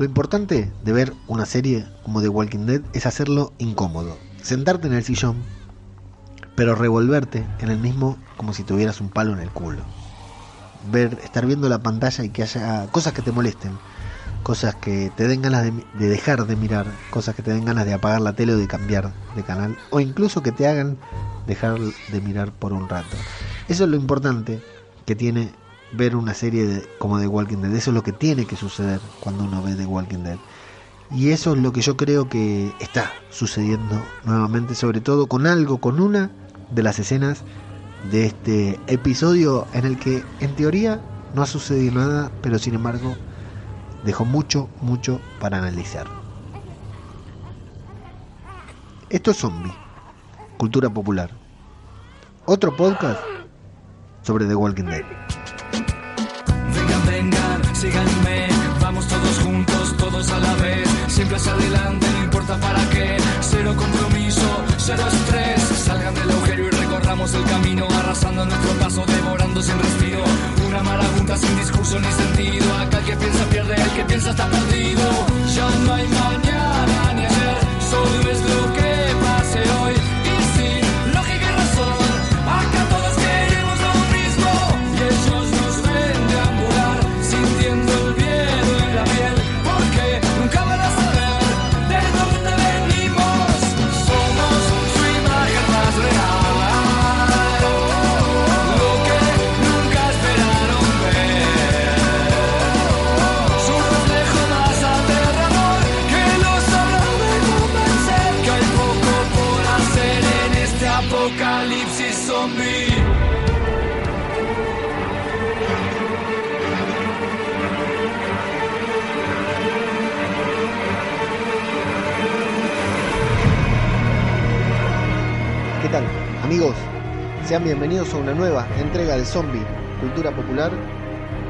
Lo importante de ver una serie como The Walking Dead es hacerlo incómodo. Sentarte en el sillón, pero revolverte en el mismo como si tuvieras un palo en el culo. Ver, estar viendo la pantalla y que haya cosas que te molesten, cosas que te den ganas de, de, dejar de mirar, cosas que te den ganas de apagar la tele o de cambiar de canal, o incluso que te hagan dejar de mirar por un rato. Eso es lo importante que tiene ver una serie de, como The Walking Dead. Eso es lo que tiene que suceder cuando uno ve The Walking Dead. Y eso es lo que yo creo que está sucediendo nuevamente, sobre todo con algo, con una de las escenas de este episodio en el que en teoría no ha sucedido nada, pero sin embargo dejó mucho, mucho para analizar. Esto es Zombie, cultura popular. Otro podcast sobre The Walking Dead. Síganme, vamos todos juntos, todos a la vez, siempre hacia adelante, no importa para qué, cero compromiso, cero estrés, salgan del agujero y recorramos el camino, arrasando nuestro paso, devorando sin respiro, una marabunta sin discurso ni sentido, acá el que piensa pierde, el que piensa está perdido, ya no hay mañana ni ayer, solo es lo Amigos, sean bienvenidos a una nueva entrega de Zombie, Cultura Popular,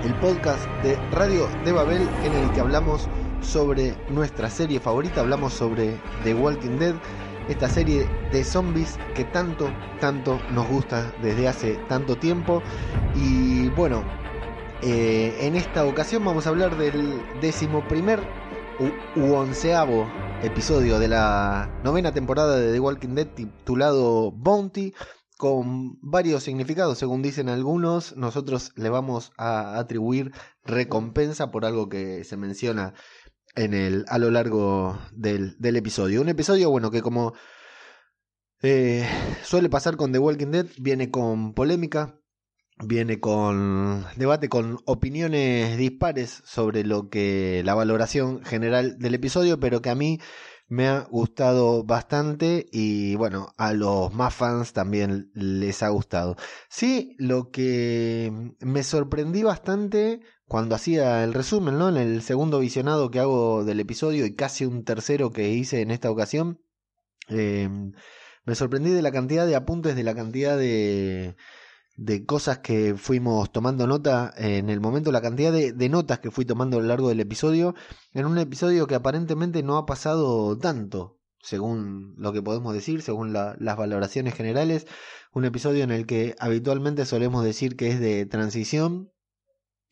el podcast de Radio de Babel en el que hablamos sobre nuestra serie favorita, hablamos sobre The Walking Dead, esta serie de zombies que tanto, tanto nos gusta desde hace tanto tiempo. Y bueno, eh, en esta ocasión vamos a hablar del décimo primer u, onceavo episodio de la novena temporada de The Walking Dead titulado Bounty con varios significados. Según dicen algunos nosotros le vamos a atribuir recompensa por algo que se menciona en el a lo largo del, del episodio. Un episodio bueno que como eh, suele pasar con The Walking Dead viene con polémica viene con debate con opiniones dispares sobre lo que la valoración general del episodio, pero que a mí me ha gustado bastante y bueno, a los más fans también les ha gustado. Sí, lo que me sorprendí bastante cuando hacía el resumen, ¿no? En el segundo visionado que hago del episodio y casi un tercero que hice en esta ocasión, eh, me sorprendí de la cantidad de apuntes, de la cantidad de de cosas que fuimos tomando nota en el momento, la cantidad de, notas que fui tomando a lo largo del episodio, en un episodio que aparentemente no ha pasado tanto, según lo que podemos decir, según la, las valoraciones generales, un episodio en el que habitualmente solemos decir que es de transición,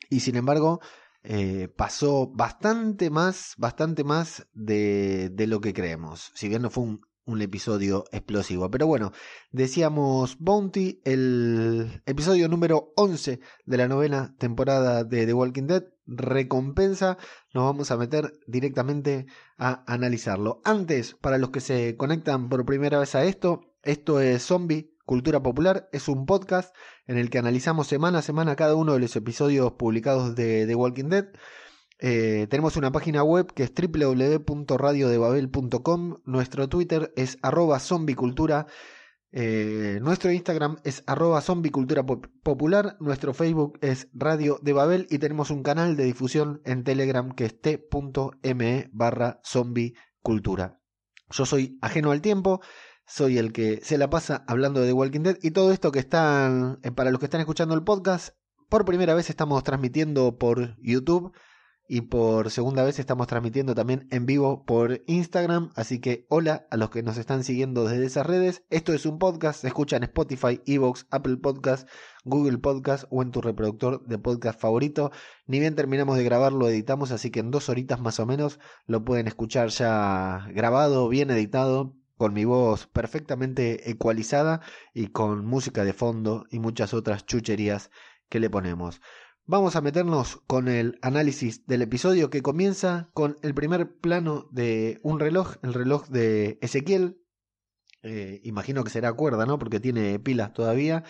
y sin embargo eh, pasó bastante más, bastante más de, de lo que creemos, si bien no fue un un episodio explosivo. Pero bueno, decíamos Bounty, el episodio número 11 de la novena temporada de The Walking Dead, recompensa, nos vamos a meter directamente a analizarlo. Antes, para los que se conectan por primera vez a esto, esto es Zombie. Cultura Popular es un podcast en el que analizamos semana a semana cada uno de los episodios publicados de The Walking Dead. Eh, tenemos una página web que es www.radiodebabel.com. Nuestro Twitter es arroba zombicultura. Eh, nuestro Instagram es arroba zombicultura. Nuestro Facebook es Radio de Babel. Y tenemos un canal de difusión en Telegram que es t.me barra zombicultura. Yo soy ajeno al tiempo. Soy el que se la pasa hablando de The Walking Dead. Y todo esto que están, eh, para los que están escuchando el podcast, por primera vez estamos transmitiendo por YouTube y por segunda vez estamos transmitiendo también en vivo por Instagram, así que hola a los que nos están siguiendo desde esas redes. Esto es un podcast, se escucha en Spotify, Evox, Apple Podcast, Google Podcast o en tu reproductor de podcast favorito. Ni bien terminamos de grabar, lo editamos, así que en dos horitas más o menos lo pueden escuchar ya grabado, bien editado, con mi voz perfectamente ecualizada y con música de fondo y muchas otras chucherías que le ponemos. Vamos a meternos con el análisis del episodio que comienza con el primer plano de un reloj, el reloj de Ezequiel. Eh, imagino que será cuerda, ¿no? Porque tiene pilas todavía.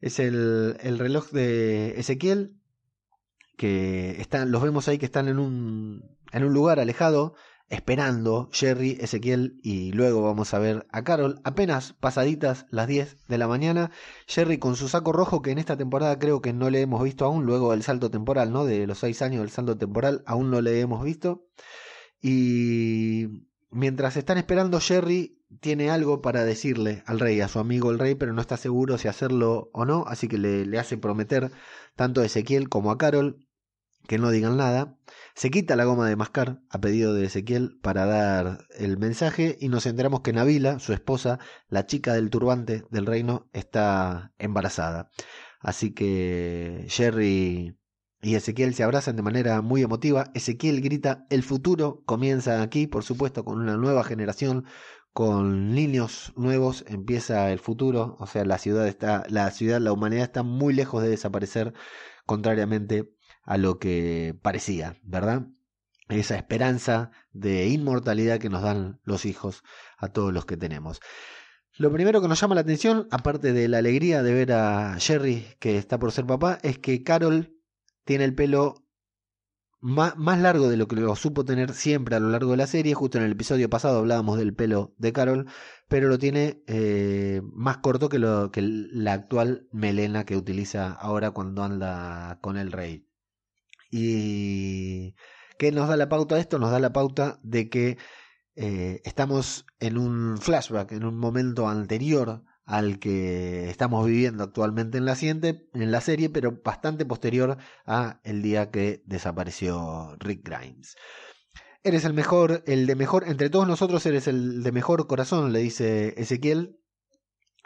Es el, el reloj de Ezequiel que están, los vemos ahí que están en un, en un lugar alejado esperando Jerry, Ezequiel y luego vamos a ver a Carol. Apenas pasaditas las 10 de la mañana, Jerry con su saco rojo que en esta temporada creo que no le hemos visto aún, luego del salto temporal, ¿no? De los 6 años del salto temporal, aún no le hemos visto. Y mientras están esperando, Jerry tiene algo para decirle al rey, a su amigo el rey, pero no está seguro si hacerlo o no, así que le, le hace prometer tanto a Ezequiel como a Carol que no digan nada. Se quita la goma de mascar a pedido de Ezequiel para dar el mensaje y nos enteramos que Nabila, su esposa, la chica del turbante del reino, está embarazada. Así que Jerry y Ezequiel se abrazan de manera muy emotiva. Ezequiel grita, el futuro comienza aquí, por supuesto, con una nueva generación, con niños nuevos, empieza el futuro. O sea, la ciudad está, la ciudad, la humanidad está muy lejos de desaparecer, contrariamente a lo que parecía, ¿verdad? Esa esperanza de inmortalidad que nos dan los hijos a todos los que tenemos. Lo primero que nos llama la atención, aparte de la alegría de ver a Jerry que está por ser papá, es que Carol tiene el pelo más, largo de lo que lo supo tener siempre a lo largo de la serie. Justo en el episodio pasado hablábamos del pelo de Carol, pero lo tiene eh, más corto que, lo, que la actual melena que utiliza ahora cuando anda con el rey. ¿Y qué nos da la pauta esto? Nos da la pauta de que eh, estamos en un flashback, en un momento anterior al que estamos viviendo actualmente en la, en la serie, pero bastante posterior a el día que desapareció Rick Grimes. Eres el mejor, el de mejor, entre todos nosotros eres el de mejor corazón, le dice Ezequiel.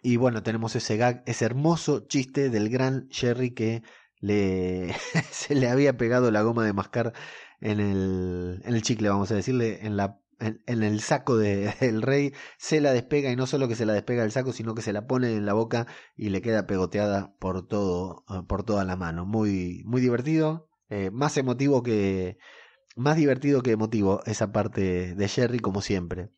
Y bueno, tenemos ese gag, ese hermoso chiste del gran Jerry que le se le había pegado la goma de mascar en el, en el chicle, vamos a decirle, en la en, el saco de, del rey, se la despega y no solo que se la despega del saco, sino que se la pone en la boca y le queda pegoteada por todo, eh, por toda la mano. Muy, muy divertido, eh, más emotivo que, más divertido que emotivo esa parte de Jerry como siempre.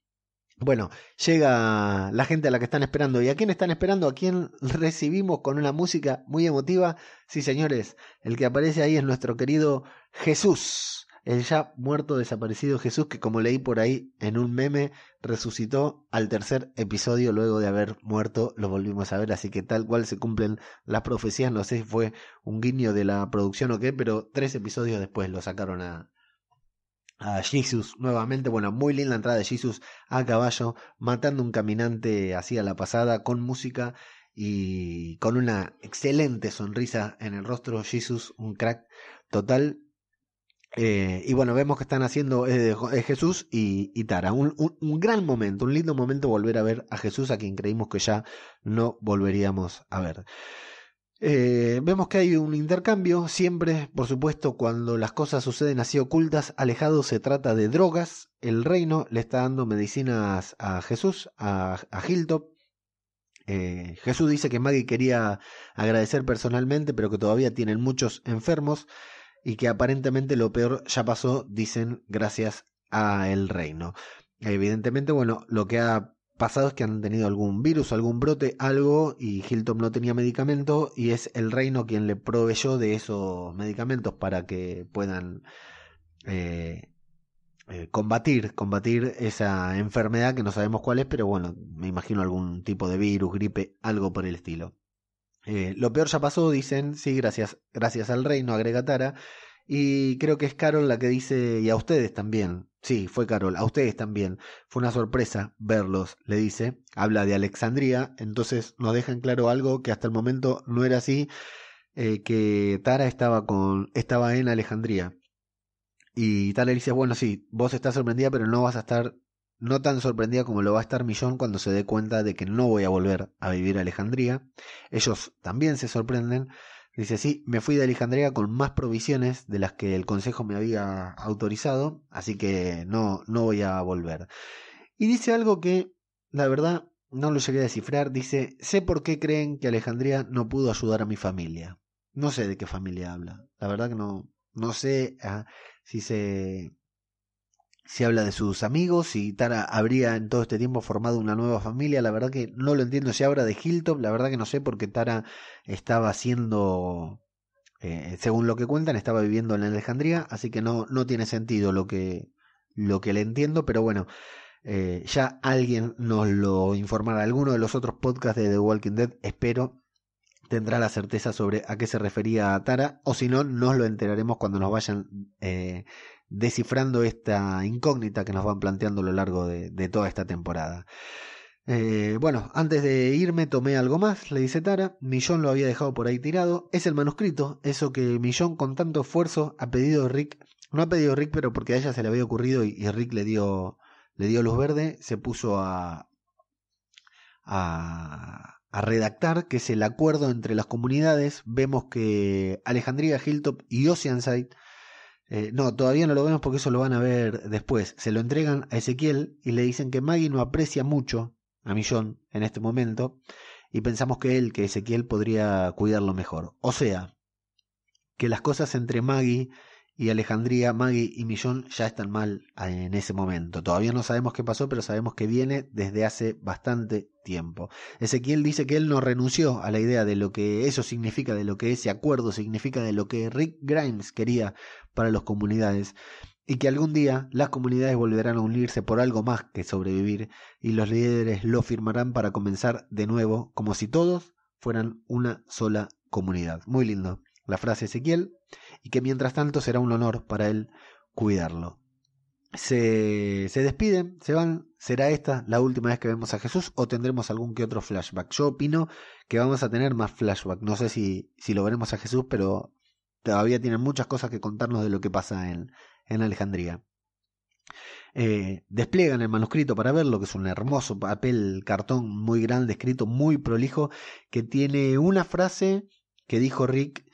Bueno, llega la gente a la que están esperando. ¿Y a quién están esperando? ¿A quién recibimos con una música muy emotiva? Sí, señores, el que aparece ahí es nuestro querido Jesús, el ya muerto, desaparecido Jesús, que como leí por ahí en un meme, resucitó al tercer episodio luego de haber muerto, lo volvimos a ver, así que tal cual se cumplen las profecías, no sé si fue un guiño de la producción o qué, pero tres episodios después lo sacaron a, a Jesus nuevamente. Bueno, muy linda entrada de Jesus a caballo, matando un caminante así a la pasada, con música y con una excelente sonrisa en el rostro. Jesus, un crack total. Eh, y bueno, vemos que están haciendo eh, Jesús y, y Tara. Un, un, gran momento, un lindo momento volver a ver a Jesús, a quien creímos que ya no volveríamos a ver. Eh, vemos que hay un intercambio, siempre, por supuesto, cuando las cosas suceden así ocultas, alejados, se trata de drogas. El reino le está dando medicinas a Jesús, a, a. Eh, Jesús dice que Maggie quería agradecer personalmente, pero que todavía tienen muchos enfermos y que aparentemente lo peor ya pasó, dicen, gracias a el reino. Evidentemente, bueno, lo que ha pasados que han tenido algún virus, algún brote, algo, y Hilton no tenía medicamento, y es el reino quien le proveyó de esos medicamentos para que puedan eh, eh, combatir, combatir esa enfermedad que no sabemos cuál es, pero bueno, me imagino algún tipo de virus, gripe, algo por el estilo. Eh, lo peor ya pasó, dicen, sí, gracias, gracias al reino, agrega Tara, y creo que es Carol la que dice, y a ustedes también, Sí, fue Carol, a ustedes también. Fue una sorpresa verlos, le dice. Habla de Alexandría, entonces nos dejan claro algo que hasta el momento no era así, eh, que Tara estaba, con, estaba en Alejandría. Y Tara dice, bueno, sí, vos estás sorprendida, pero no vas a estar no tan sorprendida como lo va a estar Millón cuando se dé cuenta de que no voy a volver a vivir a Alejandría. Ellos también se sorprenden. Dice, sí, me fui de Alejandría con más provisiones de las que el Consejo me había autorizado, así que no, no voy a volver. Y dice algo que, la verdad, no lo llegué a descifrar. Dice, sé por qué creen que Alejandría no pudo ayudar a mi familia. No sé de qué familia habla. La verdad que no, no sé ah, si se si habla de sus amigos, si Tara habría en todo este tiempo formado una nueva familia, la verdad que no lo entiendo. Si habla de Hilltop, la verdad que no sé porque Tara estaba haciendo, eh, según lo que cuentan, estaba viviendo en Alejandría, así que no, no tiene sentido lo que, lo que le entiendo, pero bueno, eh, ya alguien nos lo informará. Alguno de los otros podcasts de The Walking Dead, espero, tendrá la certeza sobre a qué se refería Tara, o si no, nos lo enteraremos cuando nos vayan eh, descifrando esta incógnita que nos van planteando a lo largo de, toda esta temporada. Eh, bueno, antes de irme tomé algo más, le dice Tara. Millón lo había dejado por ahí tirado. Es el manuscrito, eso que Millón con tanto esfuerzo ha pedido Rick. No ha pedido Rick, pero porque a ella se le había ocurrido y, Rick le dio, le dio luz verde, se puso a, a, a redactar, que es el acuerdo entre las comunidades. Vemos que Alejandría, Hilltop y Oceanside eh, no, todavía no lo vemos porque eso lo van a ver después. Se lo entregan a Ezequiel y le dicen que Maggie no aprecia mucho a Millón en este momento y pensamos que él, que Ezequiel, podría cuidarlo mejor. O sea, que las cosas entre Maggie y Alejandría, Maggie y Millón ya están mal en ese momento. Todavía no sabemos qué pasó, pero sabemos que viene desde hace bastante tiempo. Ezequiel dice que él no renunció a la idea de lo que eso significa, de lo que ese acuerdo significa, de lo que Rick Grimes quería para las comunidades y que algún día las comunidades volverán a unirse por algo más que sobrevivir y los líderes lo firmarán para comenzar de nuevo como si todos fueran una sola comunidad. Muy lindo la frase Ezequiel y que mientras tanto será un honor para él cuidarlo. Se, se despiden, se van. ¿Será esta la última vez que vemos a Jesús o tendremos algún que otro flashback? Yo opino que vamos a tener más flashback. No sé si, si lo veremos a Jesús, pero todavía tienen muchas cosas que contarnos de lo que pasa en, en Alejandría. Eh, despliegan el manuscrito para verlo, que es un hermoso papel cartón muy grande, escrito muy prolijo, que tiene una frase que dijo Rick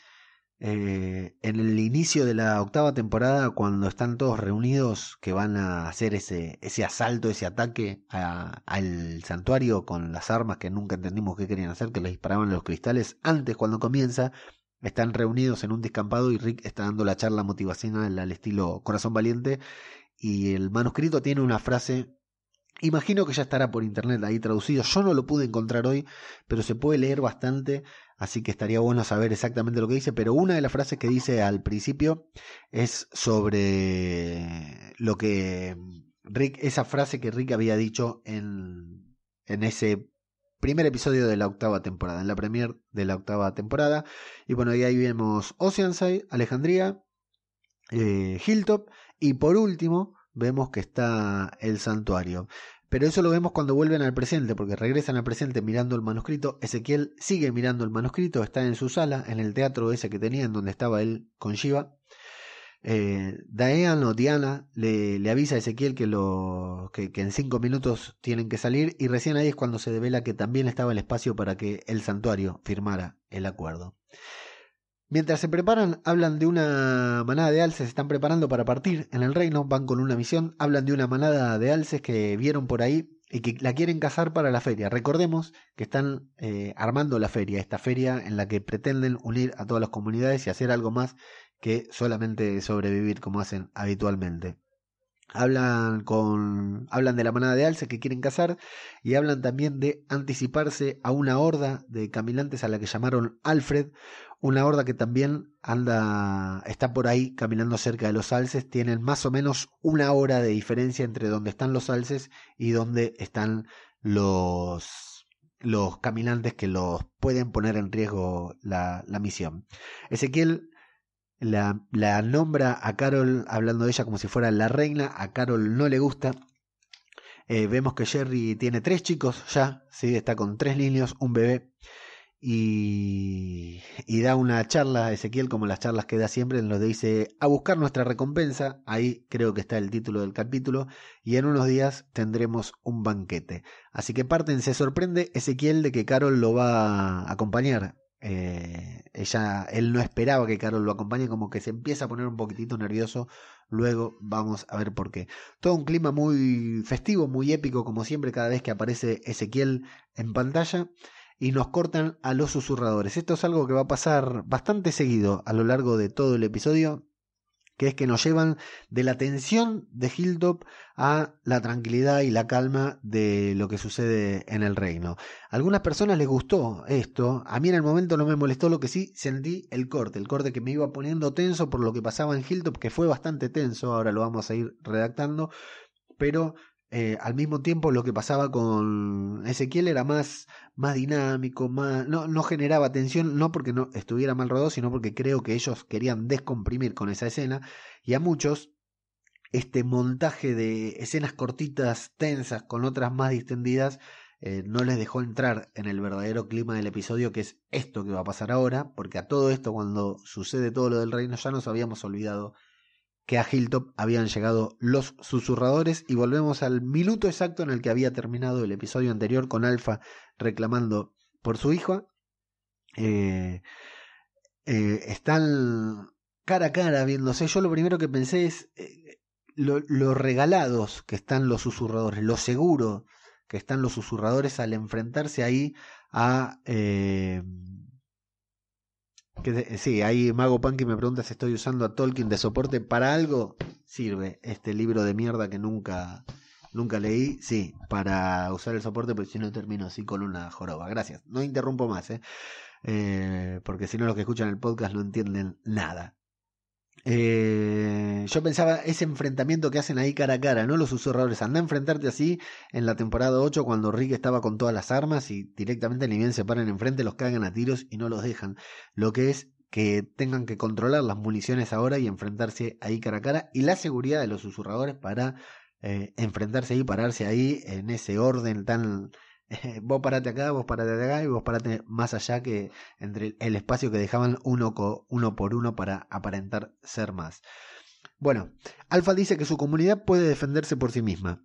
eh, en el inicio de la octava temporada, cuando están todos reunidos, que van a hacer ese, ese asalto, ese ataque al santuario con las armas que nunca entendimos qué querían hacer, que les disparaban los cristales, antes cuando comienza, están reunidos en un descampado y Rick está dando la charla motivacional al estilo Corazón Valiente y el manuscrito tiene una frase Imagino que ya estará por internet ahí traducido. Yo no lo pude encontrar hoy, pero se puede leer bastante así que estaría bueno saber exactamente lo que dice, pero una de las frases que dice al principio es sobre lo que Rick, esa frase que Rick había dicho en, en ese primer episodio de la octava temporada, en la premier de la octava temporada. Y bueno, y ahí vemos Oceanside, Alejandría, eh, Hilltop y por último vemos que está el santuario. Pero eso lo vemos cuando vuelven al presente, porque regresan al presente mirando el manuscrito. Ezequiel sigue mirando el manuscrito, está en su sala, en el teatro ese que tenía, en donde estaba él con Shiva. Eh, Diana o Diana le, le, avisa a Ezequiel que, lo, que, que, en cinco minutos tienen que salir y recién ahí es cuando se devela que también estaba el espacio para que el santuario firmara el acuerdo. Mientras se preparan, hablan de una manada de alces, están preparando para partir en el reino, van con una misión, hablan de una manada de alces que vieron por ahí y que la quieren cazar para la feria. Recordemos que están eh, armando la feria, esta feria en la que pretenden unir a todas las comunidades y hacer algo más que solamente sobrevivir como hacen habitualmente. Hablan con hablan de la manada de alces que quieren cazar y hablan también de anticiparse a una horda de caminantes a la que llamaron Alfred, una horda que también anda, está por ahí caminando cerca de los alces, tienen más o menos una hora de diferencia entre donde están los alces y donde están los, los caminantes que los pueden poner en riesgo la, la misión. Ezequiel la, la nombra a Carol hablando de ella como si fuera la reina, a Carol no le gusta, eh, vemos que Jerry tiene tres chicos ya, ¿sí? está con tres niños, un bebé. Y, y, da una charla, Ezequiel, como las charlas que da siempre, en donde dice a buscar nuestra recompensa, ahí creo que está el título del capítulo, y en unos días tendremos un banquete. Así que parten, se sorprende Ezequiel de que Carol lo va a acompañar. Eh, ella, él no esperaba que Carol lo acompañe, como que se empieza a poner un poquitito nervioso. Luego vamos a ver por qué. Todo un clima muy festivo, muy épico, como siempre, cada vez que aparece Ezequiel en pantalla y nos cortan a los susurradores. Esto es algo que va a pasar bastante seguido a lo largo de todo el episodio, que es que nos llevan de la tensión de Hilltop a la tranquilidad y la calma de lo que sucede en el reino. A algunas personas les gustó esto, a mí en el momento no me molestó, lo que sí sentí el corte, el corte que me iba poniendo tenso por lo que pasaba en Hilltop, que fue bastante tenso, ahora lo vamos a ir redactando, pero eh, al mismo tiempo lo que pasaba con Ezequiel era más, más dinámico, más, no, no generaba tensión, no porque no estuviera mal rodado, sino porque creo que ellos querían descomprimir con esa escena y a muchos este montaje de escenas cortitas, tensas, con otras más distendidas, eh, no les dejó entrar en el verdadero clima del episodio, que es esto que va a pasar ahora, porque a todo esto, cuando sucede todo lo del reino, ya nos habíamos olvidado que a Hilltop habían llegado los susurradores y volvemos al minuto exacto en el que había terminado el episodio anterior con Alfa reclamando por su hijo. Eh, eh, están cara a cara viéndose. Yo lo primero que pensé es eh, lo, regalados que están los susurradores, lo seguro que están los susurradores al enfrentarse ahí a sí, ahí Mago Punky me pregunta si estoy usando a Tolkien de soporte para algo. Sirve este libro de mierda que nunca, nunca leí. Sí, para usar el soporte, porque si no termino así con una joroba. Gracias. No interrumpo más, ¿eh? eh porque si no los que escuchan el podcast no entienden nada. Eh, yo pensaba ese enfrentamiento que hacen ahí cara a cara, ¿no? Los susurradores. Anda a enfrentarte así en la temporada 8 cuando Rick estaba con todas las armas y directamente ni bien se paran enfrente, los cagan a tiros y no los dejan. Lo que es que tengan que controlar las municiones ahora y enfrentarse ahí cara a cara y la seguridad de los susurradores para eh, enfrentarse ahí, pararse ahí en ese orden tan vos parate acá, vos parate acá y vos parate más allá que entre el espacio que dejaban uno, uno por uno para aparentar ser más. Bueno, Alfa dice que su comunidad puede defenderse por sí misma,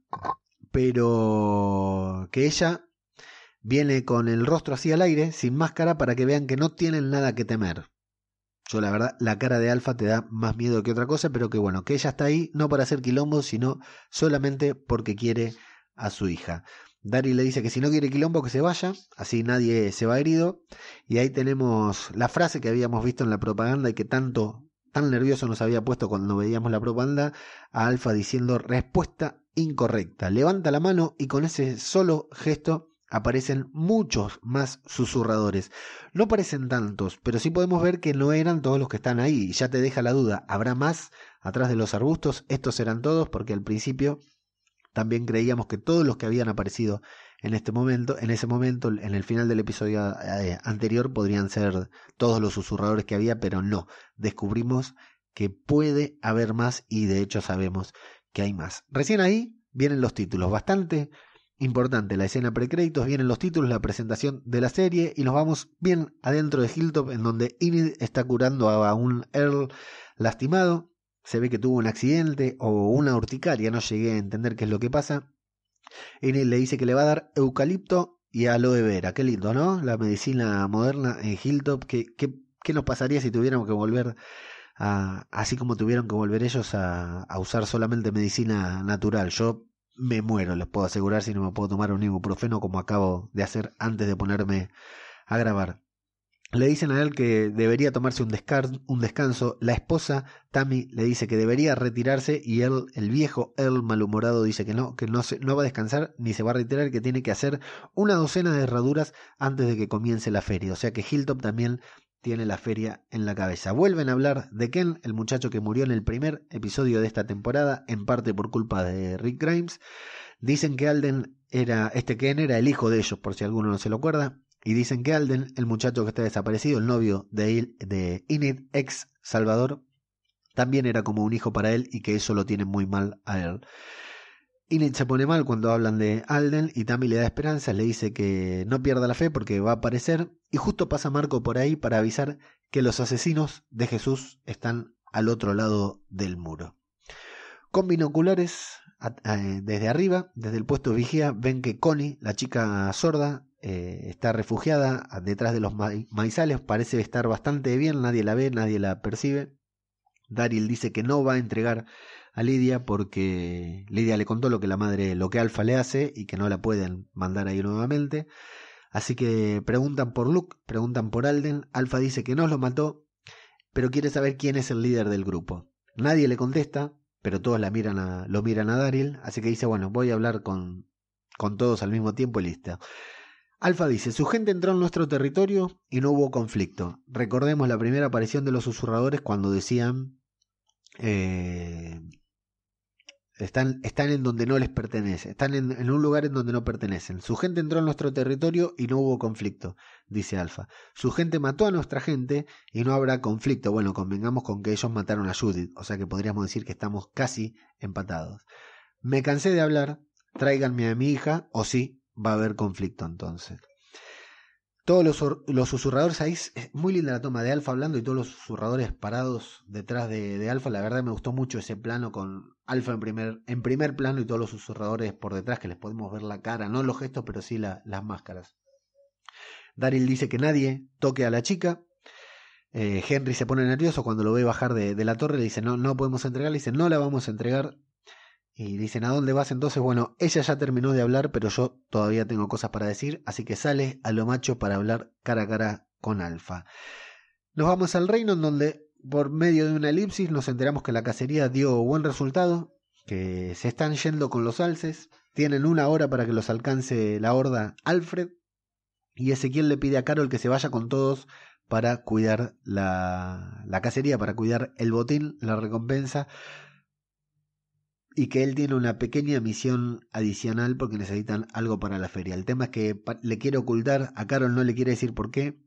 pero que ella viene con el rostro así al aire, sin máscara, para que vean que no tienen nada que temer. Yo la verdad, la cara de Alfa te da más miedo que otra cosa, pero que bueno, que ella está ahí no para hacer quilombo, sino solamente porque quiere a su hija. Dari le dice que si no quiere quilombo que se vaya, así nadie se va herido. Y ahí tenemos la frase que habíamos visto en la propaganda y que tanto, tan nervioso nos había puesto cuando veíamos la propaganda a Alfa diciendo respuesta incorrecta. Levanta la mano y con ese solo gesto aparecen muchos más susurradores. No parecen tantos, pero sí podemos ver que no eran todos los que están ahí. Ya te deja la duda, ¿habrá más atrás de los arbustos? Estos eran todos porque al principio también creíamos que todos los que habían aparecido en este momento, en ese momento, en el final del episodio eh, anterior, podrían ser todos los susurradores que había, pero no. Descubrimos que puede haber más y de hecho sabemos que hay más. Recién ahí vienen los títulos, bastante importante la escena precréditos, vienen los títulos, la presentación de la serie y nos vamos bien adentro de Hilltop en donde Enid está curando a un Earl lastimado se ve que tuvo un accidente o una urticaria, no llegué a entender qué es lo que pasa. Y le dice que le va a dar eucalipto y aloe vera. Qué lindo, ¿no? La medicina moderna en Hilltop. ¿Qué, qué, qué nos pasaría si tuviéramos que volver a, así como tuvieron que volver ellos a, a usar solamente medicina natural? Yo me muero, les puedo asegurar, si no me puedo tomar un ibuprofeno como acabo de hacer antes de ponerme a grabar. Le dicen a él que debería tomarse un, descanso. La esposa, Tammy, le dice que debería retirarse y él, el viejo él malhumorado, dice que no, que no, se, no va a descansar ni se va a retirar, que tiene que hacer una docena de herraduras antes de que comience la feria. O sea que Hilltop también tiene la feria en la cabeza. Vuelven a hablar de Ken, el muchacho que murió en el primer episodio de esta temporada, en parte por culpa de Rick Grimes. Dicen que Alden era, este Ken era el hijo de ellos, por si alguno no se lo acuerda. Y dicen que Alden, el muchacho que está desaparecido, el novio de, de Inid, ex Salvador, también era como un hijo para él y que eso lo tiene muy mal a él. Inid se pone mal cuando hablan de Alden y Tammy le da esperanza, le dice que no pierda la fe porque va a aparecer y justo pasa Marco por ahí para avisar que los asesinos de Jesús están al otro lado del muro. Con binoculares, eh, desde arriba, desde el puesto vigía, ven que Connie, la chica sorda, eh, está refugiada detrás de los maizales, parece estar bastante bien, nadie la ve, nadie la percibe. Daryl dice que no va a entregar a Lidia porque Lidia le contó lo que la madre, lo que Alfa le hace y que no la pueden mandar ahí nuevamente. Así que preguntan por Luke, preguntan por Alden. Alfa dice que no lo mató, pero quiere saber quién es el líder del grupo. Nadie le contesta, pero todos la miran a, lo miran a Daryl, así que dice, bueno, voy a hablar con, con todos al mismo tiempo y listo. Alfa dice, su gente entró en nuestro territorio y no hubo conflicto. Recordemos la primera aparición de los susurradores cuando decían, eh, están, en donde no les pertenece, están en, un lugar en donde no pertenecen. Su gente entró en nuestro territorio y no hubo conflicto, dice Alfa. Su gente mató a nuestra gente y no habrá conflicto. Bueno, convengamos con que ellos mataron a Judith, o sea que podríamos decir que estamos casi empatados. Me cansé de hablar, tráiganme a mi hija, o sí, va a haber conflicto entonces. Todos los, los, susurradores ahí, es muy linda la toma de Alfa hablando y todos los susurradores parados detrás de, de Alfa. La verdad me gustó mucho ese plano con Alfa en primer, en primer plano y todos los susurradores por detrás que les podemos ver la cara, no los gestos, pero sí las máscaras. Daryl dice que nadie toque a la chica. Eh, Henry se pone nervioso cuando lo ve bajar de, de la torre. Le dice, no, no podemos entregar. Le dice, no la vamos a entregar. Y dicen, ¿a dónde vas entonces? Bueno, ella ya terminó de hablar, pero yo todavía tengo cosas para decir, así que sale a lo macho para hablar cara a cara con Alfa. Nos vamos al reino en donde, por medio de una elipsis, nos enteramos que la cacería dio buen resultado, que se están yendo con los alces, tienen una hora para que los alcance la horda Alfred, y Ezequiel le pide a Carol que se vaya con todos para cuidar la, la cacería, para cuidar el botín, la recompensa, y que él tiene una pequeña misión adicional porque necesitan algo para la feria. El tema es que le quiere ocultar, a Carol no le quiere decir por qué.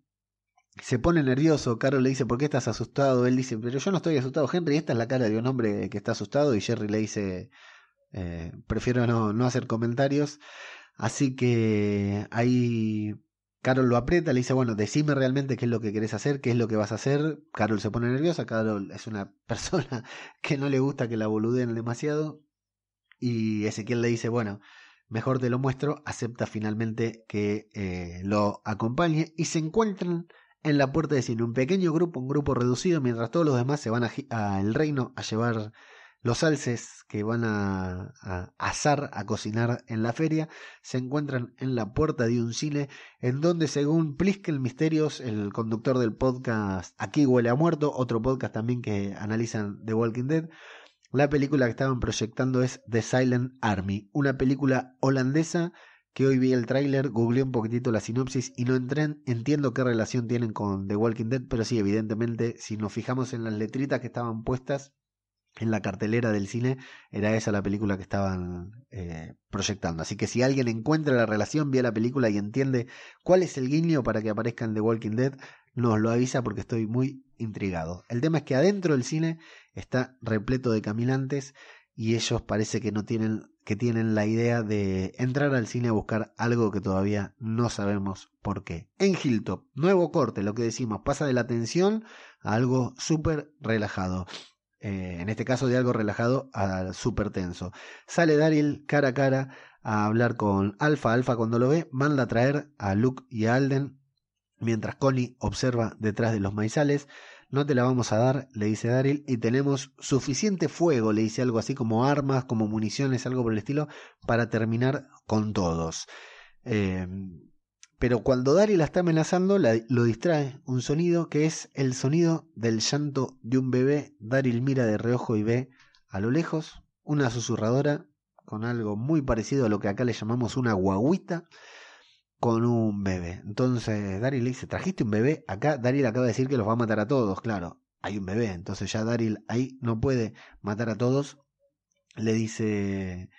Se pone nervioso, Carol le dice, ¿por qué estás asustado? Él dice, pero yo no estoy asustado, Henry, esta es la cara de un hombre que está asustado y Jerry le dice, eh, prefiero no, no hacer comentarios. Así que ahí Carol lo aprieta, le dice, bueno, decime realmente qué es lo que querés hacer, qué es lo que vas a hacer. Carol se pone nerviosa, Carol es una persona que no le gusta que la boludeen demasiado. Y Ezequiel le dice, bueno, mejor te lo muestro, acepta finalmente que eh, lo acompañe y se encuentran en la puerta de cine, un pequeño grupo, un grupo reducido, mientras todos los demás se van al reino a llevar los alces que van a, asar, a cocinar en la feria, se encuentran en la puerta de un cine en donde, según Pliskel Misterios, el conductor del podcast Aquí huele a muerto, otro podcast también que analizan The Walking Dead, la película que estaban proyectando es The Silent Army, una película holandesa que hoy vi el tráiler, googleé un poquitito la sinopsis y no entré, entiendo qué relación tienen con The Walking Dead, pero sí, evidentemente, si nos fijamos en las letritas que estaban puestas, en la cartelera del cine era esa la película que estaban eh, proyectando. Así que si alguien encuentra la relación, ve la película y entiende cuál es el guiño para que aparezca en The Walking Dead, nos lo avisa porque estoy muy intrigado. El tema es que adentro del cine está repleto de caminantes y ellos parece que no tienen que tienen la idea de entrar al cine a buscar algo que todavía no sabemos por qué. En Hilltop, nuevo corte, lo que decimos, pasa de la tensión a algo súper relajado. Eh, en este caso de algo relajado a súper tenso. Sale Daryl cara a cara a hablar con Alfa. Alfa cuando lo ve manda a traer a Luke y a Alden mientras Connie observa detrás de los maizales. No te la vamos a dar, le dice Daryl, y tenemos suficiente fuego, le dice algo así como armas, como municiones, algo por el estilo, para terminar con todos. Eh, pero cuando Daryl la está amenazando, lo distrae un sonido que es el sonido del llanto de un bebé. Daryl mira de reojo y ve a lo lejos una susurradora con algo muy parecido a lo que acá le llamamos una guaguita con un bebé. Entonces Daryl le dice, ¿trajiste un bebé? Acá Daryl acaba de decir que los va a matar a todos, claro. Hay un bebé, entonces ya Daryl ahí no puede matar a todos. Le dice,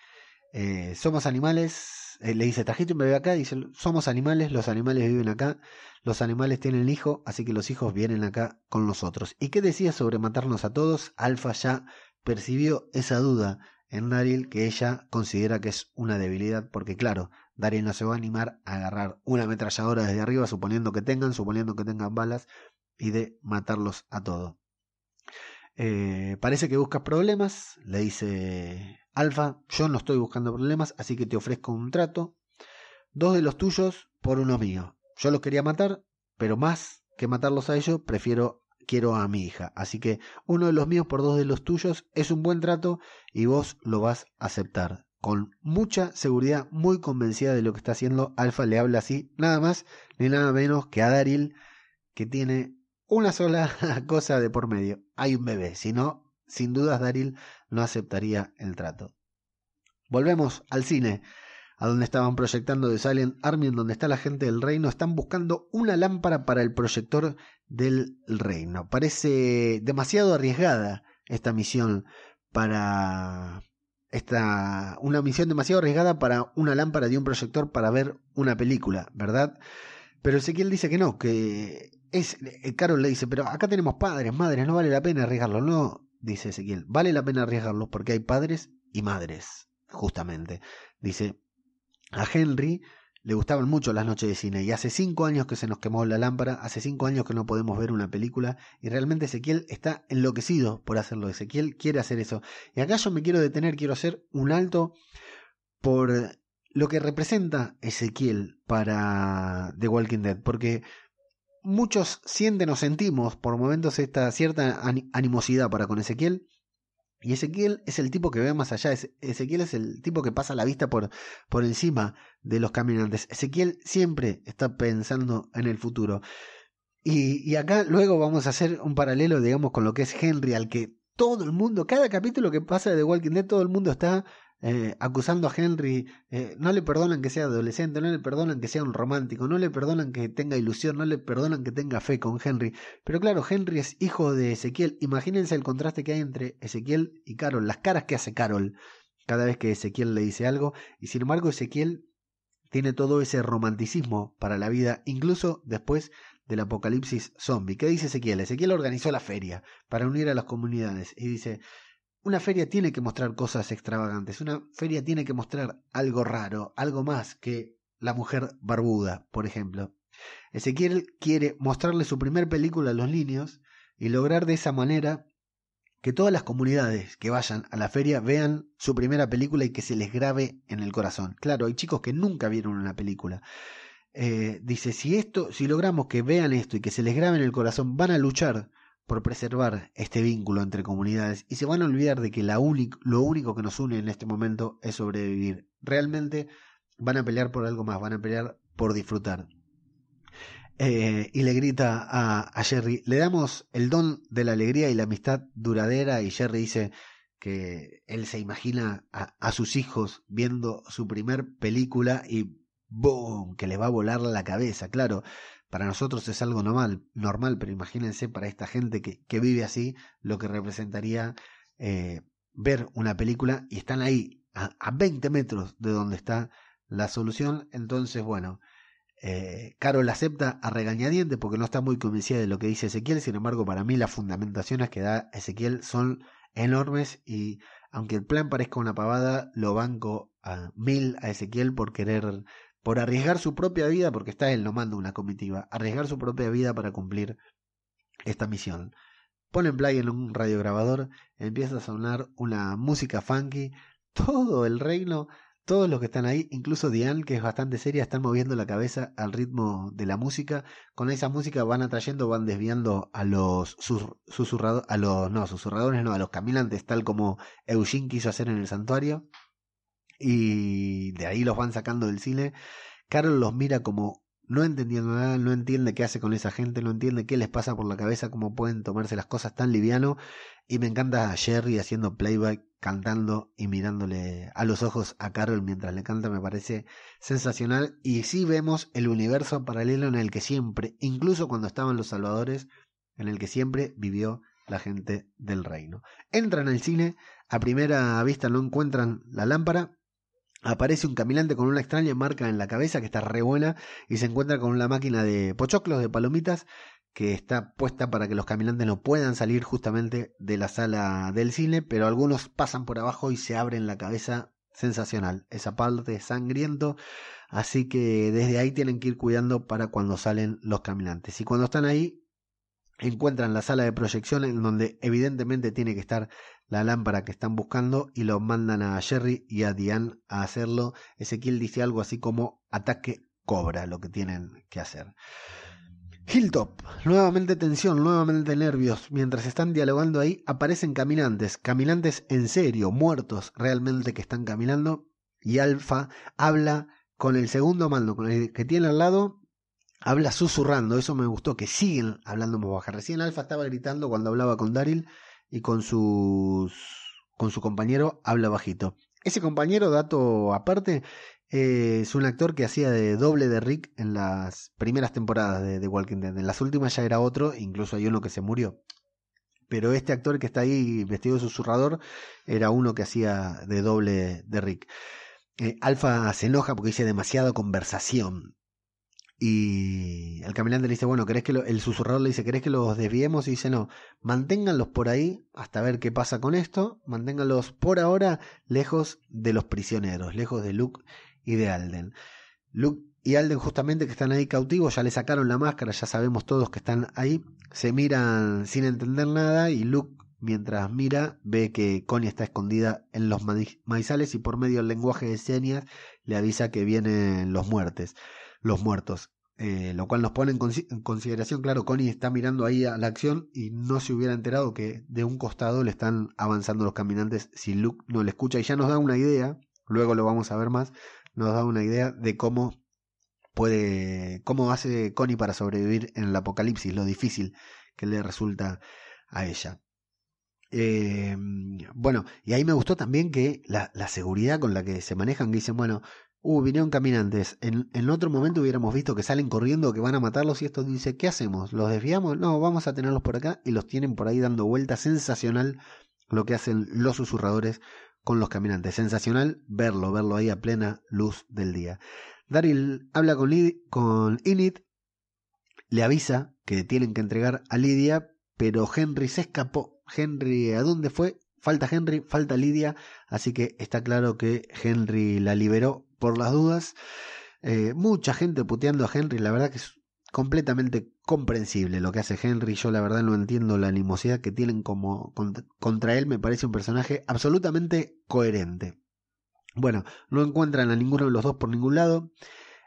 eh, somos animales, le dice, trajiste un bebé acá, dice, somos animales, los animales viven acá, los animales tienen hijo, así que los hijos vienen acá con nosotros. ¿Y qué decía sobre matarnos a todos? Alfa ya percibió esa duda en Daryl que ella considera que es una debilidad, porque claro, Daryl no se va a animar a agarrar una ametralladora desde arriba, suponiendo que tengan, suponiendo que tengan balas, y de matarlos a todos. Eh, parece que buscas problemas, le dice Alfa, yo no estoy buscando problemas, así que te ofrezco un trato. Dos de los tuyos por uno mío. Yo los quería matar, pero más que matarlos a ellos, prefiero, quiero a mi hija. Así que uno de los míos por dos de los tuyos es un buen trato y vos lo vas a aceptar. Con mucha seguridad, muy convencida de lo que está haciendo, Alfa le habla así, nada más ni nada menos que a Daryl, que tiene una sola cosa de por medio. Hay un bebé, si no, sin dudas Daryl no aceptaría el trato. Volvemos al cine, a donde estaban proyectando The Silent Army, en donde está la gente del reino. Están buscando una lámpara para el proyector del reino. Parece demasiado arriesgada esta misión para esta una misión demasiado arriesgada para una lámpara de un proyector para ver una película, ¿verdad? Pero Ezequiel dice que no, que es, eh, Carol le dice, pero acá tenemos padres, madres, no vale la pena arriesgarlo. No, dice Ezequiel, vale la pena arriesgarlo porque hay padres y madres, justamente. Dice, a Henry le gustaban mucho las noches de cine y hace cinco años que se nos quemó la lámpara, hace cinco años que no podemos ver una película y realmente Ezequiel está enloquecido por hacerlo. Ezequiel quiere hacer eso. Y acá yo me quiero detener, quiero hacer un alto por lo que representa Ezequiel para The Walking Dead, porque muchos sienten o sentimos por momentos esta cierta animosidad para con Ezequiel. Y Ezequiel es el tipo que ve más allá. Ezequiel es el tipo que pasa la vista por, por encima de los caminantes. Ezequiel siempre está pensando en el futuro. Y, y acá luego vamos a hacer un paralelo, digamos, con lo que es Henry, al que todo el mundo, cada capítulo que pasa de The Walking Dead, todo el mundo está eh, acusando a Henry, eh, no le perdonan que sea adolescente, no le perdonan que sea un romántico, no le perdonan que tenga ilusión, no le perdonan que tenga fe con Henry. Pero claro, Henry es hijo de Ezequiel. Imagínense el contraste que hay entre Ezequiel y Carol, las caras que hace Carol cada vez que Ezequiel le dice algo, y sin embargo Ezequiel tiene todo ese romanticismo para la vida, incluso después del apocalipsis zombie. ¿Qué dice Ezequiel? Ezequiel organizó la feria para unir a las comunidades y dice, una feria tiene que mostrar cosas extravagantes, una feria tiene que mostrar algo raro, algo más que la mujer barbuda, por ejemplo. Ezequiel quiere mostrarle su primer película a los niños y lograr de esa manera que todas las comunidades que vayan a la feria vean su primera película y que se les grabe en el corazón. Claro, hay chicos que nunca vieron una película. Eh, dice, si esto, si logramos que vean esto y que se les grabe en el corazón, van a luchar por preservar este vínculo entre comunidades y se van a olvidar de que lo único que nos une en este momento es sobrevivir. Realmente van a pelear por algo más, van a pelear por disfrutar. Eh, y le grita a, a, Jerry, le damos el don de la alegría y la amistad duradera y Jerry dice que él se imagina a, a sus hijos viendo su primer película y ¡boom! que le va a volar la cabeza, claro. Para nosotros es algo normal, normal pero imagínense para esta gente que, que vive así lo que representaría eh, ver una película y están ahí a, a, 20 metros de donde está la solución. Entonces, bueno, eh, Carol acepta a regañadiente porque no está muy convencida de lo que dice Ezequiel. Sin embargo, para mí las fundamentaciones que da Ezequiel son enormes y aunque el plan parezca una pavada, lo banco a mil a Ezequiel por querer por arriesgar su propia vida, porque está él, no manda una comitiva, arriesgar su propia vida para cumplir esta misión. Ponen play en un radiograbador, empieza a sonar una música funky, todo el reino, todos los que están ahí, incluso Diane, que es bastante seria, están moviendo la cabeza al ritmo de la música. Con esa música van atrayendo, van desviando a los susurradores, a los, no, susurradores, no, a los caminantes, tal como Eugene quiso hacer en el santuario y de ahí los van sacando del cine. Carol los mira como no entendiendo nada, no entiende qué hace con esa gente, no entiende qué les pasa por la cabeza, cómo pueden tomarse las cosas tan liviano. Y me encanta a Jerry haciendo playback, cantando y mirándole a los ojos a Carol mientras le canta, me parece sensacional. Y sí vemos el universo paralelo en el que siempre, incluso cuando estaban los salvadores, en el que siempre vivió la gente del reino. Entran al cine, a primera vista no encuentran la lámpara, aparece un caminante con una extraña marca en la cabeza que está re buena y se encuentra con una máquina de pochoclos, de palomitas, que está puesta para que los caminantes no puedan salir justamente de la sala del cine, pero algunos pasan por abajo y se abren la cabeza sensacional. Esa parte sangriento. Así que desde ahí tienen que ir cuidando para cuando salen los caminantes. Y cuando están ahí, encuentran la sala de proyección en donde evidentemente tiene que estar la lámpara que están buscando y lo mandan a Jerry y a Diane a hacerlo. Ezequiel dice algo así como ataque cobra lo que tienen que hacer. Hilltop, nuevamente tensión, nuevamente nervios. Mientras están dialogando ahí, aparecen caminantes, caminantes en serio, muertos realmente que están caminando. Y Alfa habla con el segundo mando, con el que tiene al lado, habla susurrando. Eso me gustó, que siguen hablando muy baja. Recién Alfa estaba gritando cuando hablaba con Daryl y con sus con su compañero habla bajito. Ese compañero, dato aparte, es un actor que hacía de doble de Rick en las primeras temporadas de, Walking Dead. En las últimas ya era otro, incluso hay uno que se murió. Pero este actor que está ahí vestido de susurrador era uno que hacía de doble de Rick. Eh, Alfa se enoja porque dice demasiada conversación. Y el caminante le dice, bueno, ¿querés que el susurrador le dice, ¿querés que los desviemos? Y dice, no, manténganlos por ahí hasta ver qué pasa con esto, manténganlos por ahora lejos de los prisioneros, lejos de Luke y de Alden. Luke y Alden justamente que están ahí cautivos, ya le sacaron la máscara, ya sabemos todos que están ahí, se miran sin entender nada y Luke mientras mira ve que Connie está escondida en los maizales y por medio del lenguaje de señas le avisa que vienen los muertes los muertos. Eh, lo cual nos pone en, consideración, claro, Connie está mirando ahí a la acción y no se hubiera enterado que de un costado le están avanzando los caminantes si Luke no le escucha y ya nos da una idea, luego lo vamos a ver más, nos da una idea de cómo puede, cómo hace Connie para sobrevivir en el apocalipsis, lo difícil que le resulta a ella. Eh, bueno, y ahí me gustó también que la, la, seguridad con la que se manejan, que dicen, bueno, Uh, vinieron caminantes. En, en, otro momento hubiéramos visto que salen corriendo, que van a matarlos y esto dice, ¿qué hacemos? ¿Los desviamos? No, vamos a tenerlos por acá y los tienen por ahí dando vueltas. Sensacional lo que hacen los susurradores con los caminantes. Sensacional verlo, verlo ahí a plena luz del día. Daryl habla con, con Init, le avisa que tienen que entregar a Lidia, pero Henry se escapó. Henry, ¿a dónde fue? Falta Henry, falta Lidia, así que está claro que Henry la liberó por las dudas. Eh, mucha gente puteando a Henry, la verdad que es completamente comprensible lo que hace Henry. Yo la verdad no entiendo la animosidad que tienen como contra él. Me parece un personaje absolutamente coherente. Bueno, no encuentran a ninguno de los dos por ningún lado.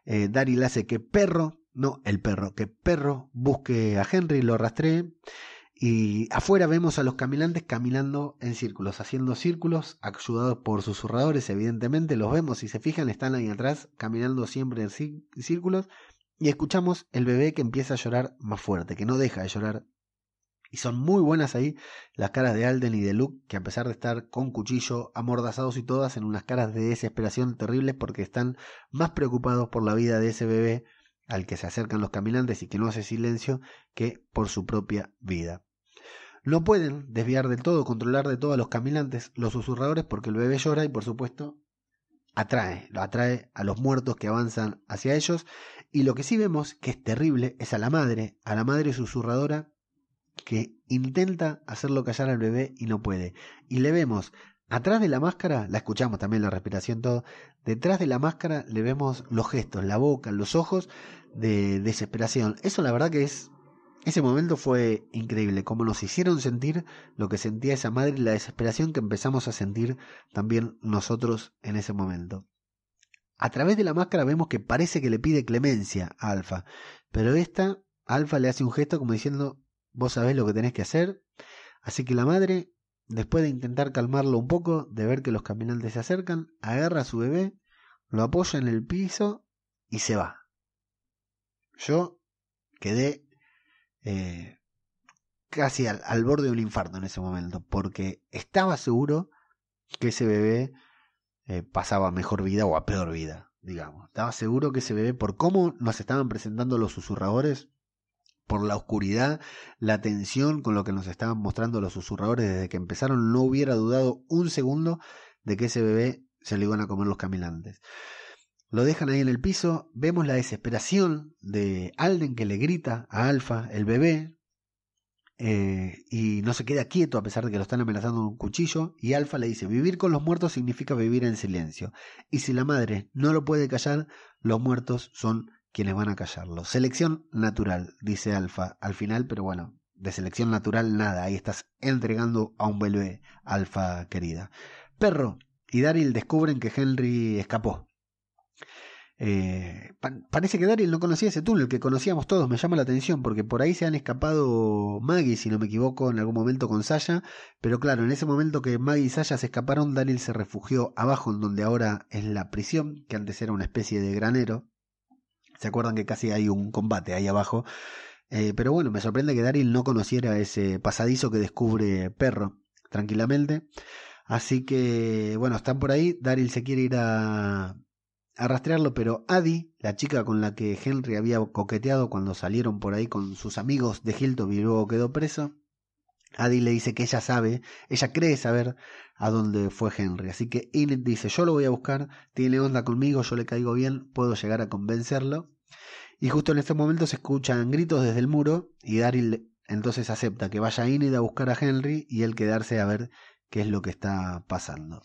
Eh, Daryl hace que perro, no el perro, que perro busque a Henry, lo rastree. Y afuera vemos a los caminantes caminando en círculos, haciendo círculos, ayudados por susurradores, evidentemente, los vemos, si se fijan, están ahí atrás, caminando siempre en círculos, y escuchamos el bebé que empieza a llorar más fuerte, que no deja de llorar. Y son muy buenas ahí las caras de Alden y de Luke, que a pesar de estar con cuchillo, amordazados y todas, en unas caras de desesperación terribles porque están más preocupados por la vida de ese bebé al que se acercan los caminantes y que no hace silencio que por su propia vida. No pueden desviar del todo, controlar de todo a los caminantes, los susurradores, porque el bebé llora y por supuesto atrae, lo atrae a los muertos que avanzan hacia ellos. Y lo que sí vemos, que es terrible, es a la madre, a la madre susurradora, que intenta hacerlo callar al bebé y no puede. Y le vemos atrás de la máscara, la escuchamos también la respiración, todo. Detrás de la máscara le vemos los gestos, la boca, los ojos de desesperación. Eso la verdad que es ese momento fue increíble, como nos hicieron sentir lo que sentía esa madre y la desesperación que empezamos a sentir también nosotros en ese momento. A través de la máscara vemos que parece que le pide clemencia a Alfa, pero esta, Alfa le hace un gesto como diciendo, vos sabés lo que tenés que hacer. Así que la madre, después de intentar calmarlo un poco, de ver que los caminantes se acercan, agarra a su bebé, lo apoya en el piso y se va. Yo quedé eh, casi al, borde de un infarto en ese momento, porque estaba seguro que ese bebé eh, pasaba a mejor vida o a peor vida, digamos. Estaba seguro que ese bebé, por cómo nos estaban presentando los susurradores, por la oscuridad, la tensión con lo que nos estaban mostrando los susurradores desde que empezaron, no hubiera dudado un segundo de que ese bebé se lo iban a comer los caminantes. Lo dejan ahí en el piso, vemos la desesperación de Alden que le grita a Alfa, el bebé. eh, y no se queda quieto a pesar de que lo están amenazando con un cuchillo. Y Alfa le dice, vivir con los muertos significa vivir en silencio. Y si la madre no lo puede callar, los muertos son quienes van a callarlo. Selección natural, dice Alfa al final, pero bueno, de selección natural nada. Ahí estás entregando a un bebé, Alfa querida. Perro y Daryl descubren que Henry escapó. Eh, parece que Daryl no conocía ese túnel que conocíamos todos, me llama la atención, porque por ahí se han escapado Maggie, si no me equivoco, en algún momento con Sasha, pero claro, en ese momento que Maggie y Sasha se escaparon, Daryl se refugió abajo, en donde ahora es la prisión, que antes era una especie de granero. ¿Se acuerdan que casi hay un combate ahí abajo? Eh, pero bueno, me sorprende que Daryl no conociera ese pasadizo que descubre Perro tranquilamente. Así que, bueno, están por ahí. Daryl se quiere ir a, a rastrearlo, pero Adi, la chica con la que Henry había coqueteado cuando salieron por ahí con sus amigos de Hilton y luego quedó preso, Adi le dice que ella sabe, ella cree saber a dónde fue Henry. Así que Enid dice, yo lo voy a buscar, tiene onda conmigo, yo le caigo bien, puedo llegar a convencerlo. Y justo en este momento se escuchan gritos desde el muro y Daryl entonces acepta que vaya Enid a buscar a Henry y él quedarse a ver qué es lo que está pasando.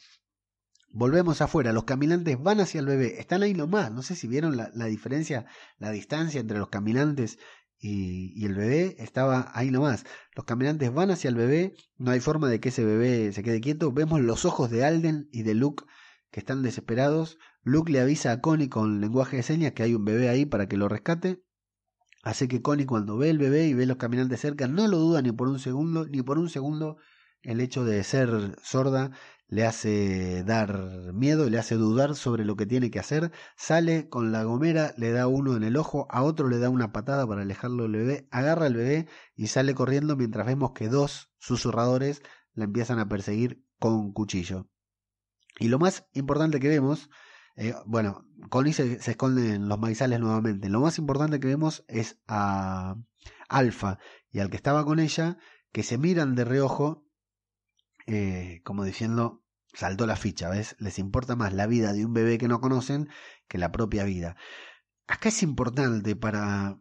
Volvemos afuera, los caminantes van hacia el bebé, están ahí nomás, no sé si vieron la, diferencia, la distancia entre los caminantes y, y, el bebé, estaba ahí nomás. Los caminantes van hacia el bebé, no hay forma de que ese bebé se quede quieto, vemos los ojos de Alden y de Luke que están desesperados, Luke le avisa a Connie con lenguaje de señas que hay un bebé ahí para que lo rescate. Así que Connie cuando ve el bebé y ve los caminantes cerca no lo duda ni por un segundo, ni por un segundo el hecho de ser sorda le hace dar miedo, le hace dudar sobre lo que tiene que hacer, sale con la gomera, le da uno en el ojo, a otro le da una patada para alejarlo del bebé, agarra al bebé y sale corriendo mientras vemos que dos susurradores la empiezan a perseguir con cuchillo. Y lo más importante que vemos eh, bueno, Connie se, esconde en los maizales nuevamente. Lo más importante que vemos es a Alfa y al que estaba con ella, que se miran de reojo, eh, como diciendo, saltó la ficha, ¿ves? Les importa más la vida de un bebé que no conocen que la propia vida. Acá es importante para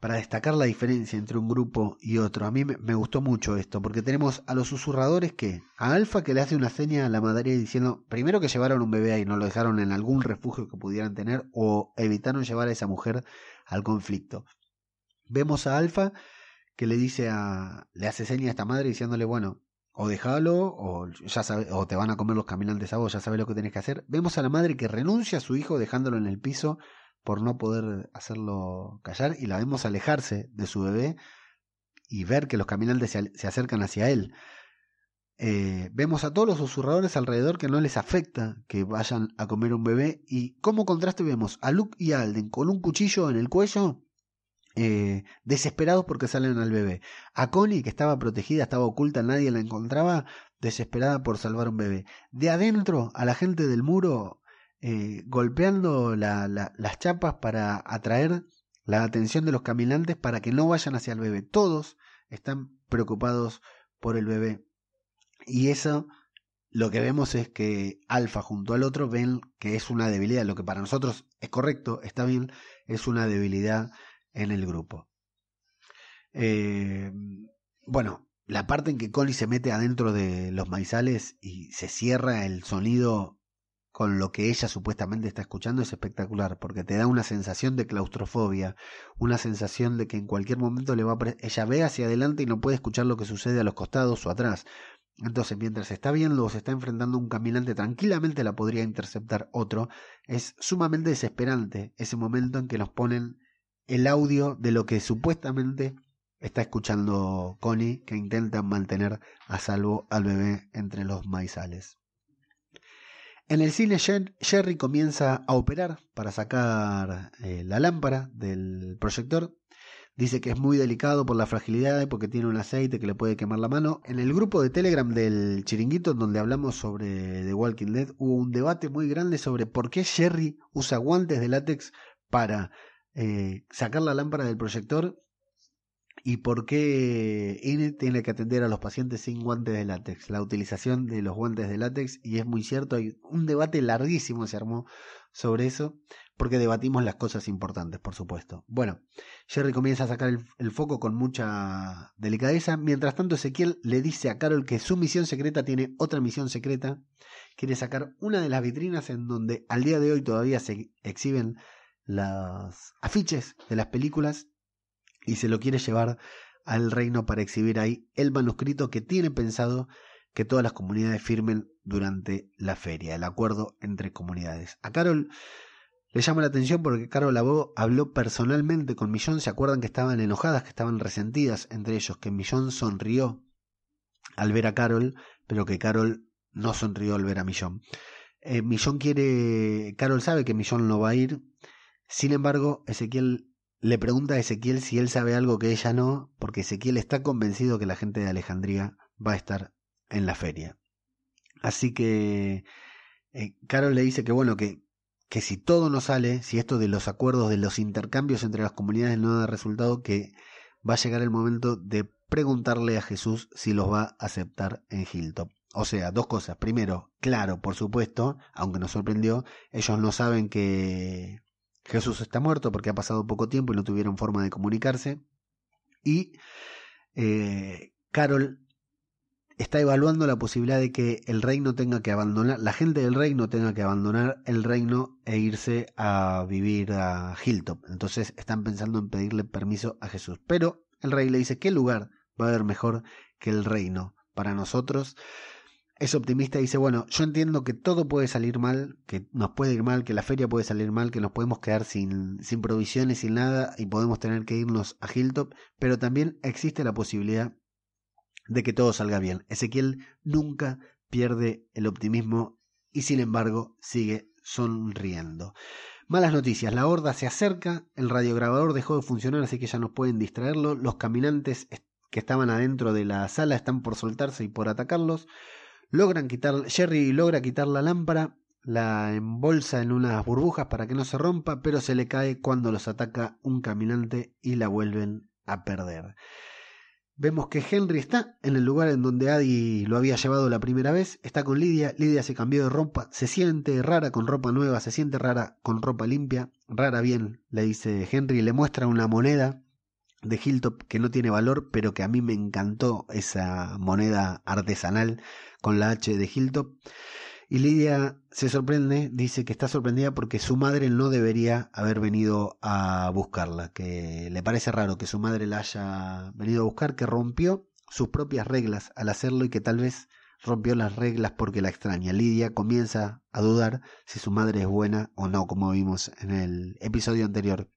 para destacar la diferencia entre un grupo y otro. A mí me, gustó mucho esto, porque tenemos a los susurradores que, a Alfa que le hace una seña a la madre diciendo, primero que llevaron un bebé ahí, no lo dejaron en algún refugio que pudieran tener, o evitaron llevar a esa mujer al conflicto. Vemos a Alfa que le dice a, le hace seña a esta madre diciéndole, bueno, o déjalo, o ya sabe, o te van a comer los caminantes a vos, ya sabes lo que tenés que hacer. Vemos a la madre que renuncia a su hijo dejándolo en el piso por no poder hacerlo callar y la vemos alejarse de su bebé y ver que los caminantes se, acercan hacia él. Eh, vemos a todos los susurradores alrededor que no les afecta que vayan a comer un bebé y como contraste vemos a Luke y Alden con un cuchillo en el cuello eh, desesperados porque salen al bebé. A Connie, que estaba protegida, estaba oculta, nadie la encontraba, desesperada por salvar un bebé. De adentro, a la gente del muro, eh, golpeando las chapas para atraer la atención de los caminantes para que no vayan hacia el bebé. Todos están preocupados por el bebé. Y eso lo que vemos es que Alfa junto al otro ven que es una debilidad. Lo que para nosotros es correcto, está bien, es una debilidad en el grupo. Eh, bueno, la parte en que Connie se mete adentro de los maizales y se cierra el sonido con lo que ella supuestamente está escuchando es espectacular, porque te da una sensación de claustrofobia, una sensación de que en cualquier momento le va a ella ve hacia adelante y no puede escuchar lo que sucede a los costados o atrás. Entonces, mientras está viendo o se está enfrentando un caminante, tranquilamente la podría interceptar otro. Es sumamente desesperante ese momento en que nos ponen el audio de lo que supuestamente está escuchando Connie, que intenta mantener a salvo al bebé entre los maizales. En el cine Jerry comienza a operar para sacar eh, la lámpara del proyector. Dice que es muy delicado por la fragilidad porque tiene un aceite que le puede quemar la mano. En el grupo de Telegram del chiringuito donde hablamos sobre The Walking Dead hubo un debate muy grande sobre por qué Jerry usa guantes de látex para eh, sacar la lámpara del proyector y por qué tiene que atender a los pacientes sin guantes de látex, la utilización de los guantes de látex, y es muy cierto, hay un debate larguísimo se armó sobre eso, porque debatimos las cosas importantes, por supuesto. Bueno, Jerry comienza a sacar el, foco con mucha delicadeza. Mientras tanto, Ezequiel le dice a Carol que su misión secreta tiene otra misión secreta. Quiere sacar una de las vitrinas en donde al día de hoy todavía se exhiben los afiches de las películas y se lo quiere llevar al reino para exhibir ahí el manuscrito que tiene pensado que todas las comunidades firmen durante la feria, el acuerdo entre comunidades. A Carol le llama la atención porque Carol habló personalmente con Millón, se acuerdan que estaban enojadas, que estaban resentidas entre ellos, que Millón sonrió al ver a Carol, pero que Carol no sonrió al ver a Millón. Eh, Millón quiere, Carol sabe que Millón no va a ir, sin embargo, Ezequiel le pregunta a Ezequiel si él sabe algo que ella no, porque Ezequiel está convencido que la gente de Alejandría va a estar en la feria. Así que eh, Carol le dice que bueno, que, que si todo no sale, si esto de los acuerdos, de los intercambios entre las comunidades no da resultado, que va a llegar el momento de preguntarle a Jesús si los va a aceptar en Hilltop. O sea, dos cosas. Primero, claro, por supuesto, aunque nos sorprendió, ellos no saben que Jesús está muerto porque ha pasado poco tiempo y no tuvieron forma de comunicarse. Y eh, Carol está evaluando la posibilidad de que el reino tenga que abandonar, la gente del reino tenga que abandonar el reino e irse a vivir a Hilltop. Entonces están pensando en pedirle permiso a Jesús. Pero el rey le dice, ¿qué lugar va a haber mejor que el reino para nosotros? Es optimista y dice, bueno, yo entiendo que todo puede salir mal, que nos puede ir mal, que la feria puede salir mal, que nos podemos quedar sin, sin provisiones, sin nada y podemos tener que irnos a Hilltop, pero también existe la posibilidad de que todo salga bien. Ezequiel nunca pierde el optimismo y sin embargo sigue sonriendo. Malas noticias, la horda se acerca, el radiograbador dejó de funcionar así que ya no pueden distraerlo, los caminantes que estaban adentro de la sala están por soltarse y por atacarlos, logran quitar, Jerry logra quitar la lámpara, la embolsa en unas burbujas para que no se rompa, pero se le cae cuando los ataca un caminante y la vuelven a perder. Vemos que Henry está en el lugar en donde Adi lo había llevado la primera vez, está con Lidia, Lidia se cambió de ropa, se siente rara con ropa nueva, se siente rara con ropa limpia, rara bien, le dice Henry, le muestra una moneda de Hilltop que no tiene valor, pero que a mí me encantó esa moneda artesanal con la H de Hilltop. Y Lidia se sorprende, dice que está sorprendida porque su madre no debería haber venido a buscarla, que le parece raro que su madre la haya venido a buscar, que rompió sus propias reglas al hacerlo y que tal vez rompió las reglas porque la extraña. Lidia comienza a dudar si su madre es buena o no, como vimos en el episodio anterior.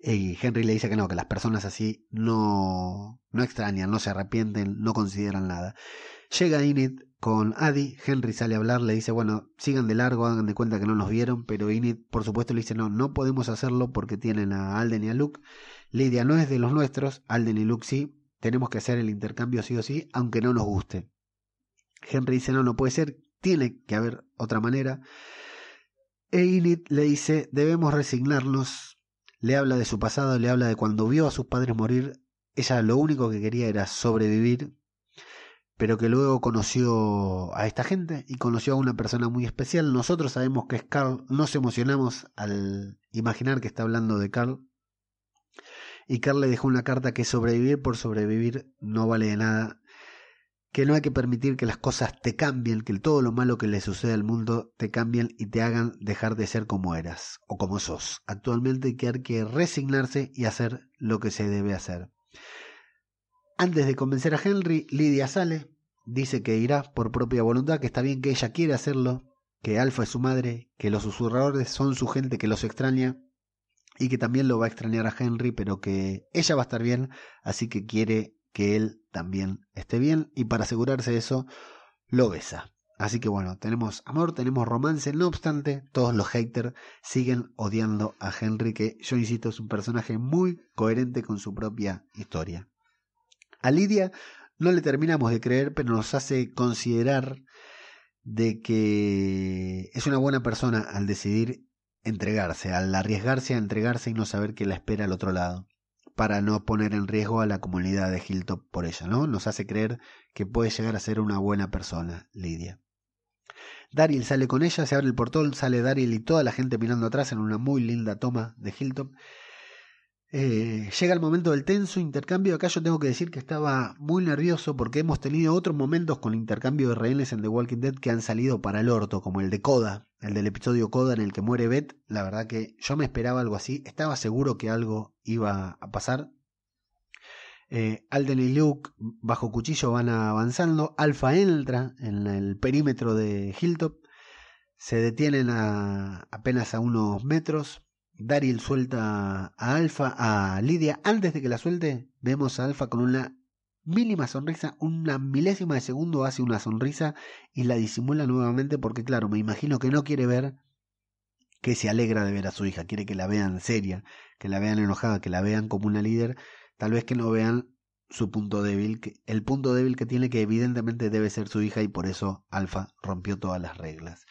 Y Henry le dice que no, que las personas así no, no extrañan, no se arrepienten, no consideran nada. Llega Init con Adi, Henry sale a hablar, le dice, bueno, sigan de largo, hagan de cuenta que no nos vieron, pero Init por supuesto le dice, no, no podemos hacerlo porque tienen a Alden y a Luke. Lidia no es de los nuestros, Alden y Luke sí, tenemos que hacer el intercambio sí o sí, aunque no nos guste. Henry dice, no, no puede ser, tiene que haber otra manera. E Init le dice, debemos resignarnos. Le habla de su pasado, le habla de cuando vio a sus padres morir. Ella lo único que quería era sobrevivir pero que luego conoció a esta gente y conoció a una persona muy especial. Nosotros sabemos que es Carl, nos emocionamos al imaginar que está hablando de Carl. Y Carl le dejó una carta que sobrevivir por sobrevivir no vale de nada, que no hay que permitir que las cosas te cambien, que todo lo malo que le sucede al mundo te cambien y te hagan dejar de ser como eras o como sos. Actualmente hay que, resignarse y hacer lo que se debe hacer. Antes de convencer a Henry, Lidia sale, dice que irá por propia voluntad, que está bien que ella quiere hacerlo, que Alfa es su madre, que los susurradores son su gente que los extraña y que también lo va a extrañar a Henry, pero que ella va a estar bien, así que quiere que él también esté bien y para asegurarse de eso lo besa. Así que bueno, tenemos amor, tenemos romance, no obstante, todos los haters siguen odiando a Henry, que yo insisto es un personaje muy coherente con su propia historia. A Lidia no le terminamos de creer, pero nos hace considerar de que es una buena persona al decidir entregarse, al arriesgarse a entregarse y no saber qué la espera al otro lado, para no poner en riesgo a la comunidad de Hilltop por ella, ¿no? Nos hace creer que puede llegar a ser una buena persona, Lidia. Daryl sale con ella, se abre el portón, sale Daryl y toda la gente mirando atrás en una muy linda toma de Hilltop. Eh, llega el momento del tenso intercambio. Acá yo tengo que decir que estaba muy nervioso porque hemos tenido otros momentos con intercambio de rehenes en The Walking Dead que han salido para el orto, como el de Coda, el del episodio Coda en el que muere Beth. La verdad que yo me esperaba algo así. Estaba seguro que algo iba a pasar. Eh, Alden y Luke bajo cuchillo van avanzando. Alpha entra en el perímetro de Hilltop. Se detienen a apenas a unos metros. Daryl suelta a Alfa, a Lidia. Antes de que la suelte, vemos a Alfa con una mínima sonrisa, una milésima de segundo hace una sonrisa y la disimula nuevamente porque claro, me imagino que no quiere ver que se alegra de ver a su hija, quiere que la vean seria, que la vean enojada, que la vean como una líder, tal vez que no vean su punto débil, el punto débil que tiene que evidentemente debe ser su hija y por eso Alfa rompió todas las reglas.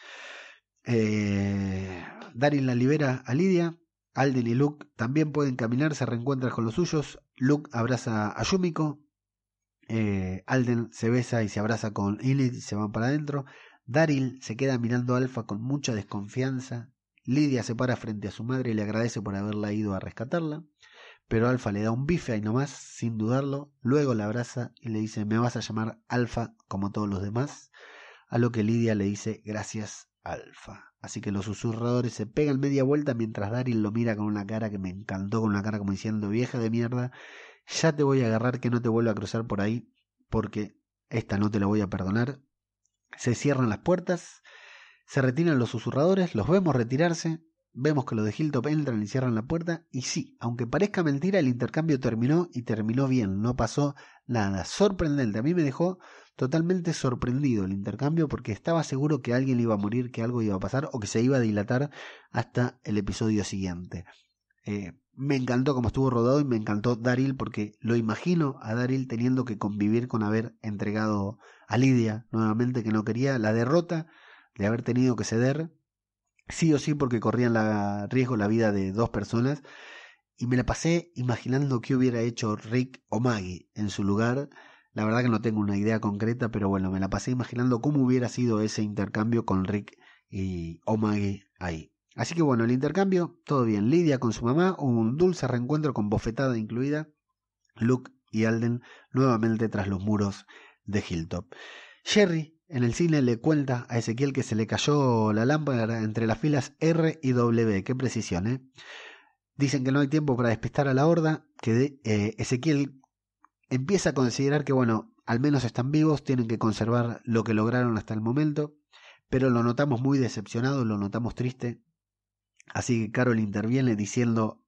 Eh, Daryl la libera a Lidia. Alden y Luke también pueden caminar, se reencuentran con los suyos. Luke abraza a Yumiko. Eh, Alden se besa y se abraza con Enid y se van para adentro. Daryl se queda mirando a Alfa con mucha desconfianza. Lidia se para frente a su madre y le agradece por haberla ido a rescatarla. Pero Alfa le da un bife ahí nomás, sin dudarlo. Luego la abraza y le dice: Me vas a llamar Alfa como todos los demás. A lo que Lidia le dice: Gracias, Alfa. Así que los susurradores se pegan media vuelta mientras Daryl lo mira con una cara que me encantó, con una cara como diciendo vieja de mierda, ya te voy a agarrar que no te vuelva a cruzar por ahí, porque esta no te la voy a perdonar. Se cierran las puertas, se retiran los susurradores, los vemos retirarse, vemos que los de Hilltop entran y cierran la puerta, y sí, aunque parezca mentira, el intercambio terminó y terminó bien, no pasó nada. Sorprendente, a mí me dejó totalmente sorprendido el intercambio porque estaba seguro que alguien iba a morir, que algo iba a pasar o que se iba a dilatar hasta el episodio siguiente. Eh, me encantó cómo estuvo rodado y me encantó Daryl porque lo imagino a Daryl teniendo que convivir con haber entregado a Lidia nuevamente que no quería la derrota de haber tenido que ceder sí o sí porque corrían la riesgo la vida de dos personas y me la pasé imaginando qué hubiera hecho Rick o Maggie en su lugar la verdad que no tengo una idea concreta, pero bueno, me la pasé imaginando cómo hubiera sido ese intercambio con Rick y Omagi ahí. Así que bueno, el intercambio, todo bien. Lidia con su mamá, un dulce reencuentro con bofetada incluida. Luke y Alden nuevamente tras los muros de Hilltop. Jerry en el cine le cuenta a Ezequiel que se le cayó la lámpara entre las filas R y W. Qué precisión, ¿eh? Dicen que no hay tiempo para despistar a la horda, que eh, Ezequiel empieza a considerar que, bueno, al menos están vivos, tienen que conservar lo que lograron hasta el momento, pero lo notamos muy decepcionado, lo notamos triste. Así que Carol interviene diciendo,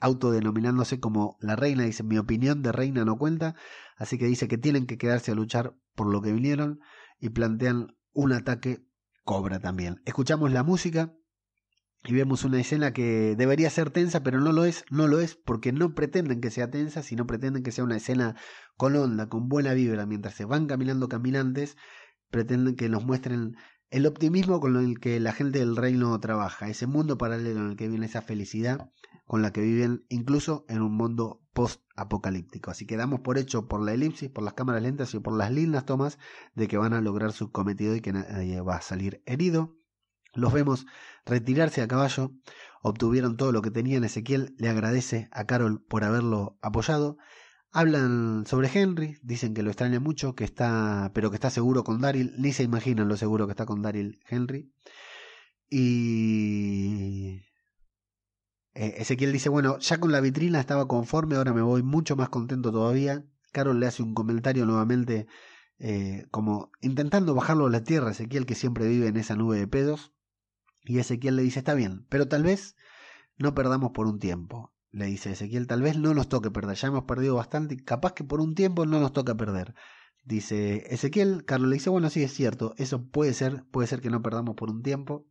autodenominándose como la reina, dice, mi opinión de reina no cuenta, así que dice que tienen que quedarse a luchar por lo que vinieron y plantean un ataque cobra también. Escuchamos la música y vemos una escena que debería ser tensa, pero no lo es, no lo es, porque no pretenden que sea tensa, sino pretenden que sea una escena con onda, con buena vibra, mientras se van caminando caminantes, pretenden que nos muestren el optimismo con el que la gente del reino trabaja, ese mundo paralelo en el que viene esa felicidad con la que viven incluso en un mundo post-apocalíptico. Así que damos por hecho por la elipsis, por las cámaras lentas y por las lindas tomas de que van a lograr su cometido y que nadie va a salir herido. Los vemos retirarse a caballo, obtuvieron todo lo que tenían. Ezequiel le agradece a Carol por haberlo apoyado. Hablan sobre Henry, dicen que lo extraña mucho, que está, pero que está seguro con Daryl, ni se imaginan lo seguro que está con Daryl Henry. Y eh, Ezequiel dice, bueno, ya con la vitrina estaba conforme, ahora me voy mucho más contento todavía. Carol le hace un comentario nuevamente eh, como intentando bajarlo a la tierra, Ezequiel que siempre vive en esa nube de pedos. Y Ezequiel le dice, está bien, pero tal vez no perdamos por un tiempo. Le dice Ezequiel, tal vez no nos toque perder, ya hemos perdido bastante, capaz que por un tiempo no nos toca perder. Dice Ezequiel, Carlos le dice, bueno, sí es cierto, eso puede ser, puede ser que no perdamos por un tiempo.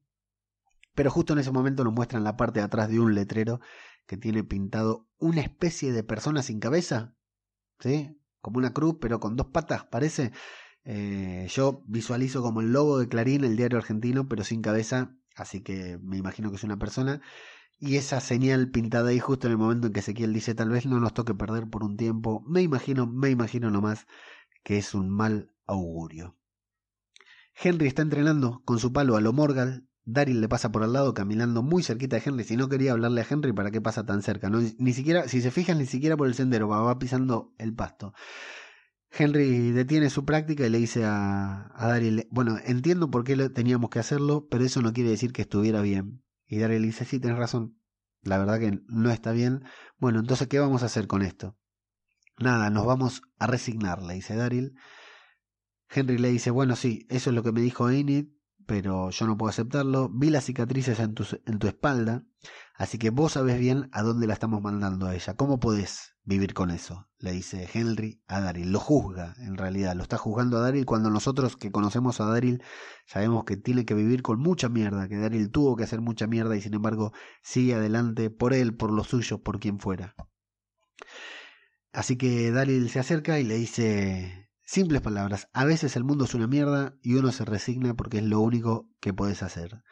Pero justo en ese momento nos muestran la parte de atrás de un letrero que tiene pintado una especie de persona sin cabeza, ¿sí? Como una cruz, pero con dos patas, parece. Eh, yo visualizo como el logo de Clarín, el diario argentino, pero sin cabeza, así que me imagino que es una persona. Y esa señal pintada ahí justo en el momento en que Ezequiel dice tal vez no nos toque perder por un tiempo, me imagino, me imagino nomás que es un mal augurio. Henry está entrenando con su palo a lo Morgal. Daryl le pasa por al lado caminando muy cerquita de Henry. Si no quería hablarle a Henry, ¿para qué pasa tan cerca? No, ni siquiera, si se fijan, ni siquiera por el sendero, va, va pisando el pasto. Henry detiene su práctica y le dice a, a bueno, entiendo por qué teníamos que hacerlo, pero eso no quiere decir que estuviera bien. Y Daryl dice, sí, tienes razón, la verdad que no está bien. Bueno, entonces, ¿qué vamos a hacer con esto? Nada, nos vamos a resignar, le dice Daryl. Henry le dice, bueno, sí, eso es lo que me dijo Enid, pero yo no puedo aceptarlo. Vi las cicatrices en tu, en tu espalda, así que vos sabés bien a dónde la estamos mandando a ella. ¿Cómo podés vivir con eso? Le dice Henry a Daryl. Lo juzga, en realidad, lo está juzgando a Daryl cuando nosotros que conocemos a Daryl sabemos que tiene que vivir con mucha mierda, que Daryl tuvo que hacer mucha mierda y sin embargo sigue adelante por él, por los suyos, por quien fuera. Así que Daryl se acerca y le dice, Simples palabras, a veces el mundo es una mierda y uno se resigna porque es lo único que puedes hacer.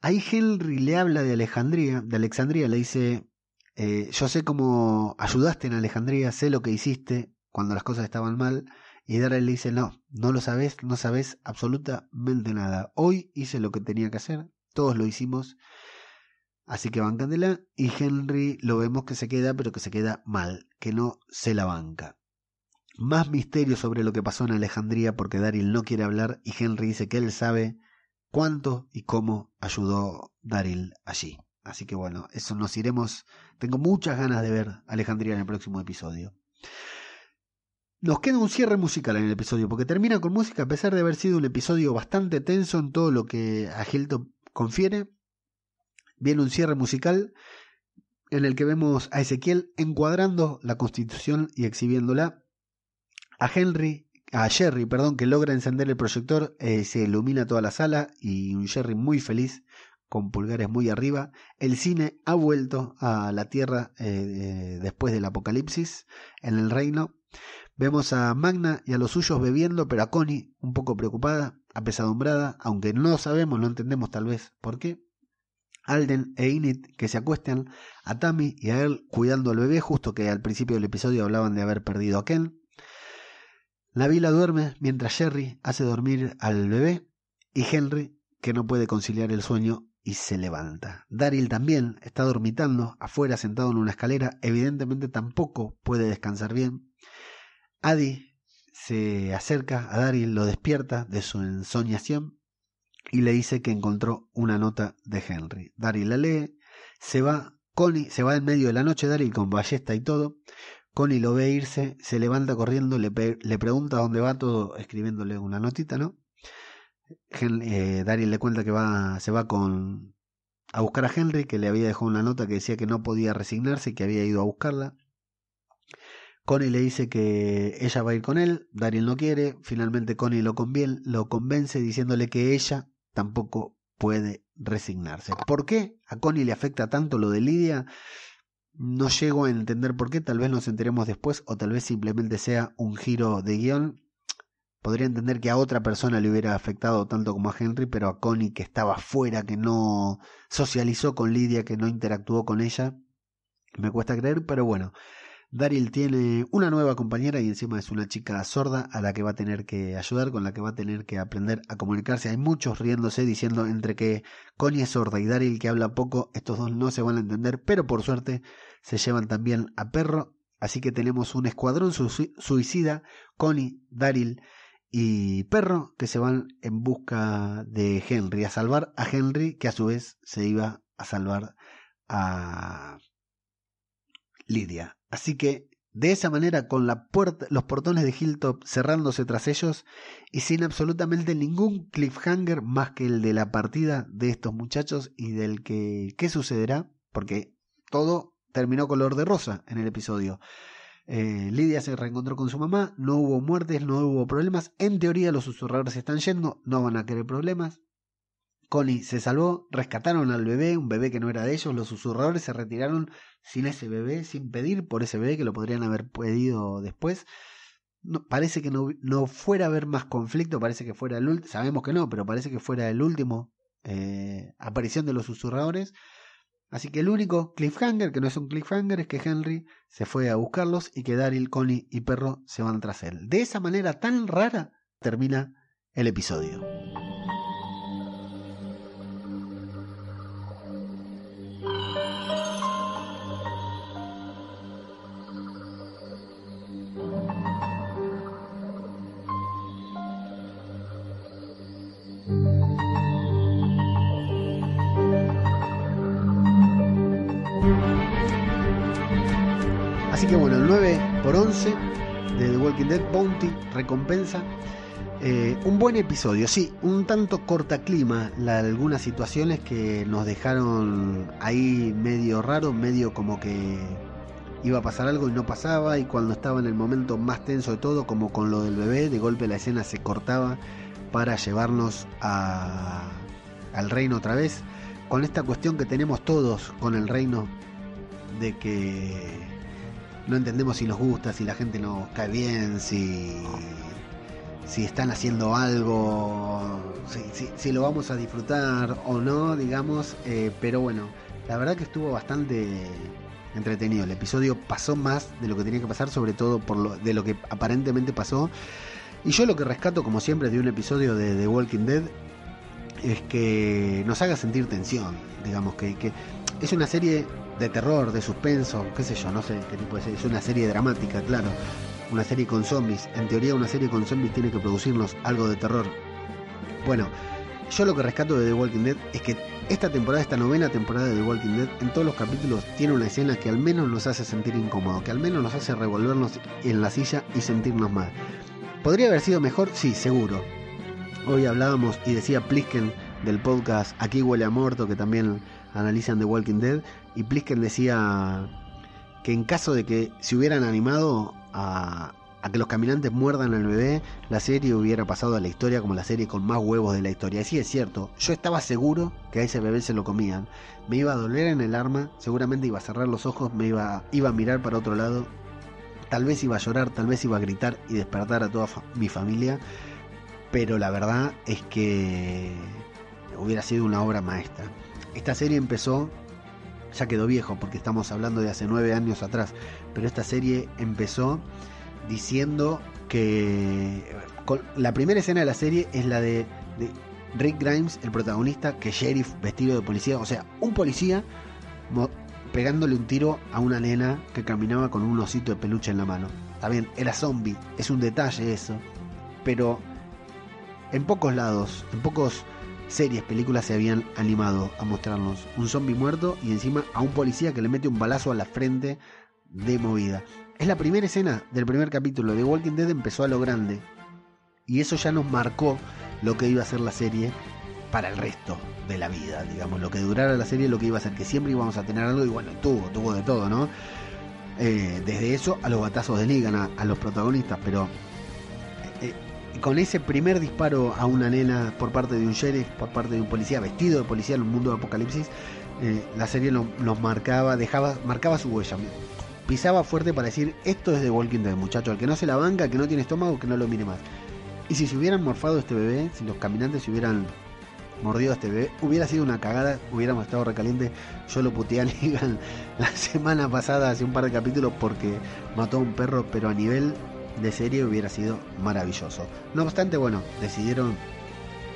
Ahí Henry le habla de Alejandría, de Alexandría, le dice, eh, yo sé cómo ayudaste en Alejandría, sé lo que hiciste cuando las cosas estaban mal, y Daryl le dice, no, no lo sabes, no sabes absolutamente nada. Hoy hice lo que tenía que hacer, todos lo hicimos, así que bancandela, y Henry lo vemos que se queda, pero que se queda mal, que no se la banca. Más misterio sobre lo que pasó en Alejandría porque Daryl no quiere hablar y Henry dice que él sabe cuánto y cómo ayudó Daryl allí. Así que bueno, eso nos iremos. Tengo muchas ganas de ver Alejandría en el próximo episodio. Nos queda un cierre musical en el episodio, porque termina con música a pesar de haber sido un episodio bastante tenso en todo lo que a Hilton confiere. Viene un cierre musical en el que vemos a Ezequiel encuadrando la constitución y exhibiéndola a Henry, a Jerry, perdón, que logra encender el proyector, eh, se ilumina toda la sala y un Jerry muy feliz con pulgares muy arriba. El cine ha vuelto a la Tierra eh, después del apocalipsis en el reino. Vemos a Magna y a los suyos bebiendo, pero a Connie un poco preocupada, apesadumbrada, aunque no sabemos, no entendemos tal vez por qué. Alden e Init que se acuestan, a Tammy y a él cuidando al bebé, justo que al principio del episodio hablaban de haber perdido a Ken. La vila duerme mientras Jerry hace dormir al bebé y Henry, que no puede conciliar el sueño, y se levanta. Daryl también está dormitando afuera sentado en una escalera, evidentemente tampoco puede descansar bien. Adi se acerca a Daryl, lo despierta de su ensoñación y le dice que encontró una nota de Henry. Daryl la lee, se va, Connie se va en medio de la noche, Daryl con ballesta y todo, Connie lo ve irse, se levanta corriendo, le, le pregunta dónde va todo, escribiéndole una notita, ¿no? Eh, Daryl le cuenta que va, se va con a buscar a Henry, que le había dejado una nota que decía que no podía resignarse y que había ido a buscarla. Connie le dice que ella va a ir con él, Daryl no quiere, finalmente Connie lo, lo convence diciéndole que ella tampoco puede resignarse. ¿Por qué a Connie le afecta tanto lo de Lidia? No llego a entender por qué, tal vez nos enteremos después o tal vez simplemente sea un giro de guion. Podría entender que a otra persona le hubiera afectado tanto como a Henry, pero a Connie que estaba fuera, que no socializó con Lidia, que no interactuó con ella, me cuesta creer, pero bueno, Daryl tiene una nueva compañera y encima es una chica sorda a la que va a tener que ayudar, con la que va a tener que aprender a comunicarse. Hay muchos riéndose diciendo entre que Connie es sorda y Daryl que habla poco, estos dos no se van a entender, pero por suerte se llevan también a Perro. Así que tenemos un escuadrón suicida, Connie, Daryl y Perro, que se van en busca de Henry, a salvar a Henry, que a su vez se iba a salvar a Lidia. Así que de esa manera, con la puerta, los portones de Hilltop cerrándose tras ellos y sin absolutamente ningún cliffhanger más que el de la partida de estos muchachos y del que qué sucederá, porque todo terminó color de rosa en el episodio. Eh, Lidia se reencontró con su mamá, no hubo muertes, no hubo problemas. En teoría los susurradores están yendo, no van a querer problemas. Connie se salvó, rescataron al bebé, un bebé que no era de ellos, los susurradores se retiraron sin ese bebé, sin pedir por ese bebé que lo podrían haber pedido después. Parece que no, no, fuera a haber más conflicto, parece que fuera el último, sabemos que no, pero parece que fuera el último eh, aparición de los susurradores. Así que el único cliffhanger, que no es un cliffhanger, es que Henry se fue a buscarlos y que Daryl, Connie y Perro se van tras él. De esa manera tan rara termina el episodio. Dead Bounty recompensa. Eh, un buen episodio, sí, un tanto corta clima, la, algunas situaciones que nos dejaron ahí medio raro, medio como que iba a pasar algo y no pasaba, y cuando estaba en el momento más tenso de todo, como con lo del bebé, de golpe la escena se cortaba para llevarnos a, al reino otra vez, con esta cuestión que tenemos todos con el reino, de que no entendemos si nos gusta, si la gente nos cae bien, si, si están haciendo algo, si, lo vamos a disfrutar o no, digamos. Eh, pero bueno, la verdad que estuvo bastante entretenido. El episodio pasó más de lo que tenía que pasar, sobre todo por lo, de lo que aparentemente pasó. Y yo lo que rescato, como siempre, de un episodio de The Walking Dead es que nos haga sentir tensión, digamos, que es una serie de terror, de suspenso, qué sé yo, no sé qué tipo de serie. Es una serie dramática, claro. Una serie con zombies. En teoría una serie con zombies tiene que producirnos algo de terror. Bueno, yo lo que rescato de The Walking Dead es que esta temporada, esta novena temporada de The Walking Dead, en todos los capítulos tiene una escena que al menos nos hace sentir incómodo, que al menos nos hace revolvernos en la silla y sentirnos mal. ¿Podría haber sido mejor? Sí, seguro. Hoy hablábamos y decía Plisken del podcast Aquí huele a muerto, que también analizan The Walking Dead, y Plisken decía que en caso de que se hubieran animado a, que los caminantes muerdan al bebé, la serie hubiera pasado a la historia como la serie con más huevos de la historia. Y sí es cierto, yo estaba seguro que a ese bebé se lo comían. Me iba a doler en el arma, seguramente iba a cerrar los ojos, me iba, iba a mirar para otro lado, tal vez iba a llorar, tal vez iba a gritar y despertar a toda mi familia. Pero la verdad es que hubiera sido una obra maestra. Esta serie empezó, ya quedó viejo porque estamos hablando de hace nueve años atrás, pero esta serie empezó diciendo que la primera escena de la serie es la de, de Rick Grimes, el protagonista, que sheriff vestido de policía, o sea, un policía pegándole un tiro a una nena que caminaba con un osito de peluche en la mano. Está bien, era zombie, es un detalle eso, pero en pocos lados, en pocos series, películas se habían animado a mostrarnos un zombie muerto y encima a un policía que le mete un balazo a la frente de movida. Es la primera escena del primer capítulo de Walking Dead empezó a lo grande y eso ya nos marcó lo que iba a ser la serie para el resto de la vida, digamos, lo que durara la serie, lo que iba a ser, que siempre íbamos a tener algo y bueno, tuvo, tuvo de todo, ¿no? Eh, desde eso a los batazos de Negan, a, los protagonistas, pero con ese primer disparo a una nena por parte de un sheriff, por parte de un policía vestido de policía en un mundo de apocalipsis, eh, la serie nos lo marcaba, dejaba, marcaba su huella. Pisaba fuerte para decir, esto es de Walking Dead, muchacho, al que no se la banca, que no tiene estómago, que no lo mire más. Y si se hubieran morfado este bebé, si los caminantes se hubieran mordido a este bebé, hubiera sido una cagada, hubiéramos estado recaliente. Yo lo puteé la semana pasada, hace un par de capítulos, porque mató a un perro, pero a nivel de serie hubiera sido maravilloso. No obstante, bueno, decidieron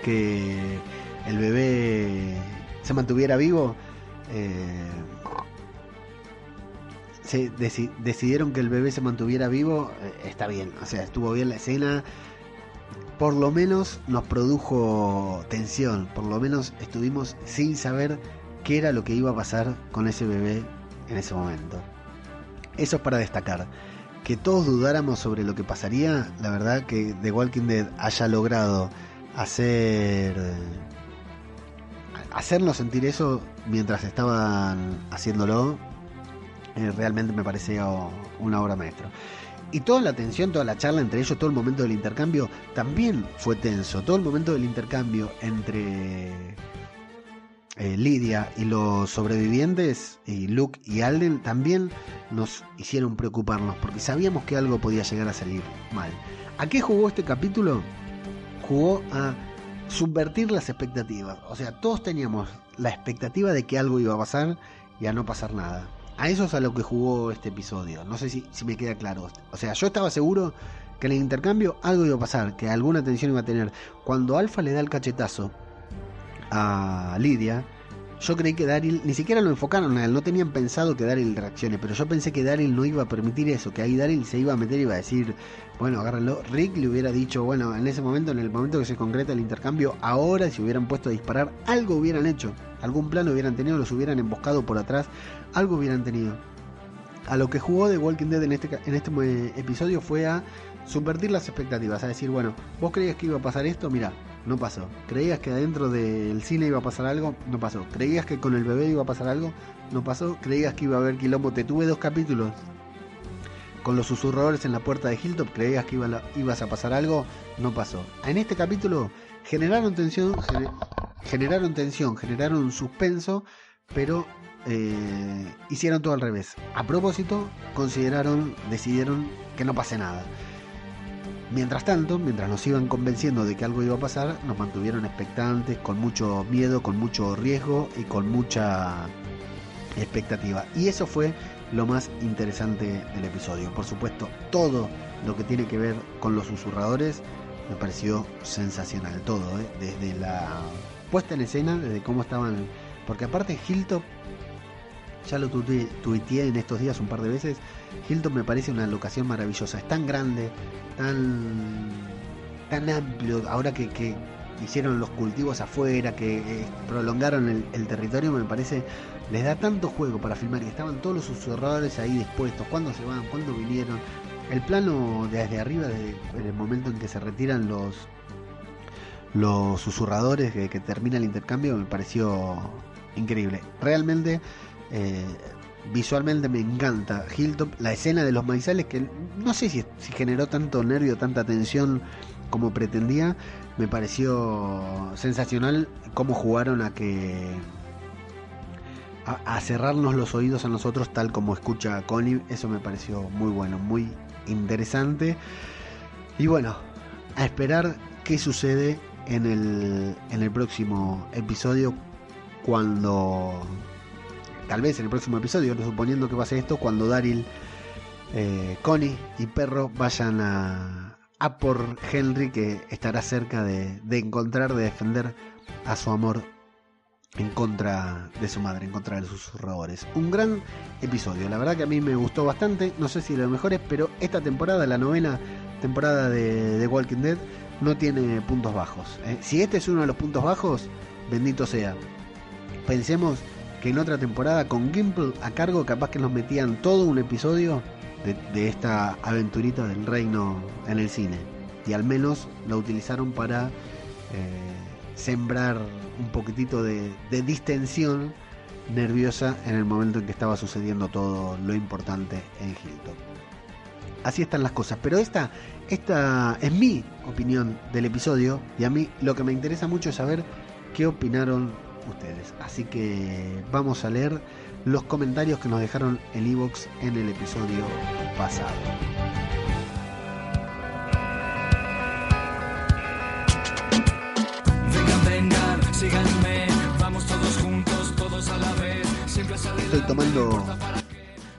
que el bebé se mantuviera vivo. Eh, se deci decidieron que el bebé se mantuviera vivo. Eh, está bien, o sea, estuvo bien la escena. Por lo menos nos produjo tensión. Por lo menos estuvimos sin saber qué era lo que iba a pasar con ese bebé en ese momento. Eso es para destacar que todos dudáramos sobre lo que pasaría, la verdad que The Walking Dead haya logrado hacer hacernos sentir eso mientras estaban haciéndolo, eh, realmente me parecía una obra maestra. Y toda la tensión, toda la charla entre ellos, todo el momento del intercambio, también fue tenso. Todo el momento del intercambio entre eh, Lidia y los sobrevivientes, y Luke y Alden, también nos hicieron preocuparnos, porque sabíamos que algo podía llegar a salir mal. ¿A qué jugó este capítulo? Jugó a subvertir las expectativas. O sea, todos teníamos la expectativa de que algo iba a pasar y a no pasar nada. A eso es a lo que jugó este episodio. No sé si, si me queda claro. O sea, yo estaba seguro que en el intercambio algo iba a pasar, que alguna tensión iba a tener. Cuando Alfa le da el cachetazo a Lidia, yo creí que Daryl, ni siquiera lo enfocaron a él, no tenían pensado que Daryl reaccione, pero yo pensé que Daryl no iba a permitir eso, que ahí Daryl se iba a meter y iba a decir, bueno, agárrenlo. Rick le hubiera dicho, bueno, en ese momento, en el momento que se concreta el intercambio, ahora si hubieran puesto a disparar, algo hubieran hecho, algún plano hubieran tenido, los hubieran emboscado por atrás, algo hubieran tenido. A lo que jugó The Walking Dead en este, en este eh, episodio fue a subvertir las expectativas, a decir, bueno, vos creías que iba a pasar esto, mira, no pasó. ¿Creías que adentro del cine iba a pasar algo? No pasó. ¿Creías que con el bebé iba a pasar algo? No pasó. ¿Creías que iba a haber quilombo? Te tuve dos capítulos con los susurradores en la puerta de Hilltop. ¿Creías que iba ibas a pasar algo? No pasó. En este capítulo generaron tensión, generaron tensión, generaron suspenso, pero eh, hicieron todo al revés. A propósito, consideraron, decidieron que no pase nada. Mientras tanto, mientras nos iban convenciendo de que algo iba a pasar, nos mantuvieron expectantes, con mucho miedo, con mucho riesgo y con mucha expectativa. Y eso fue lo más interesante del episodio. Por supuesto, todo lo que tiene que ver con los susurradores me pareció sensacional. Todo, ¿eh? desde la puesta en escena, desde cómo estaban. Porque aparte, Hilton, ya lo tuiteé en estos días un par de veces Hilton me parece una locación maravillosa. Es tan grande, tan, tan amplio. Ahora que, hicieron los cultivos afuera, que eh, prolongaron el, territorio, me parece, les da tanto juego para filmar. Y estaban todos los susurradores ahí dispuestos. ¿Cuándo se van? ¿Cuándo vinieron? El plano desde arriba, desde el momento en que se retiran los los susurradores que, que termina el intercambio, me pareció increíble. Realmente eh, visualmente me encanta Hilltop, la escena de los maizales que no sé si, generó tanto nervio, tanta tensión como pretendía, me pareció sensacional cómo jugaron a que a, cerrarnos los oídos a nosotros tal como escucha Connie, eso me pareció muy bueno, muy interesante. Y bueno, a esperar qué sucede en el, en el próximo episodio cuando tal vez en el próximo episodio, suponiendo que pase esto, cuando Daryl, eh, Connie y Perro vayan a, a por Henry, que estará cerca de, encontrar, de defender a su amor en contra de su madre, en contra de sus susurradores. Un gran episodio, la verdad que a mí me gustó bastante, no sé si de los mejores, pero esta temporada, la novena temporada de, Walking Dead, no tiene puntos bajos. ¿eh? Si este es uno de los puntos bajos, bendito sea. Pensemos que en otra temporada con Gimple a cargo capaz que nos metían todo un episodio de, esta aventurita del reino en el cine. Y al menos lo utilizaron para eh, sembrar un poquitito de, distensión nerviosa en el momento en que estaba sucediendo todo lo importante en Hilton. Así están las cosas. Pero esta, esta es mi opinión del episodio y a mí lo que me interesa mucho es saber qué opinaron ustedes. Así que vamos a leer los comentarios que nos dejaron en Evox en el episodio pasado. vamos todos juntos, todos a la vez. Estoy tomando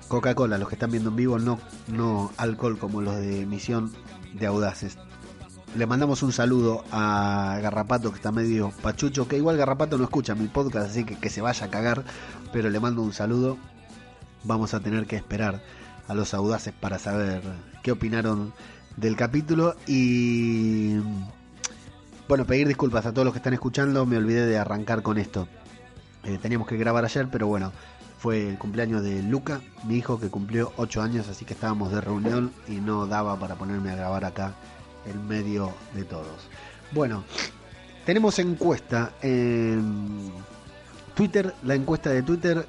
Coca-Cola, los que están viendo en vivo, no, no alcohol como los de Misión de Audaces le mandamos un saludo a Garrapato que está medio pachucho, que igual Garrapato no escucha mi podcast, así que que se vaya a cagar, pero le mando un saludo. Vamos a tener que esperar a los audaces para saber qué opinaron del capítulo y bueno, pedir disculpas a todos los que están escuchando, me olvidé de arrancar con esto. Eh, teníamos que grabar ayer, pero bueno, fue el cumpleaños de Luca, mi hijo que cumplió 8 años, así que estábamos de reunión y no daba para ponerme a grabar acá en medio de todos. Bueno, tenemos encuesta en Twitter, la encuesta de Twitter.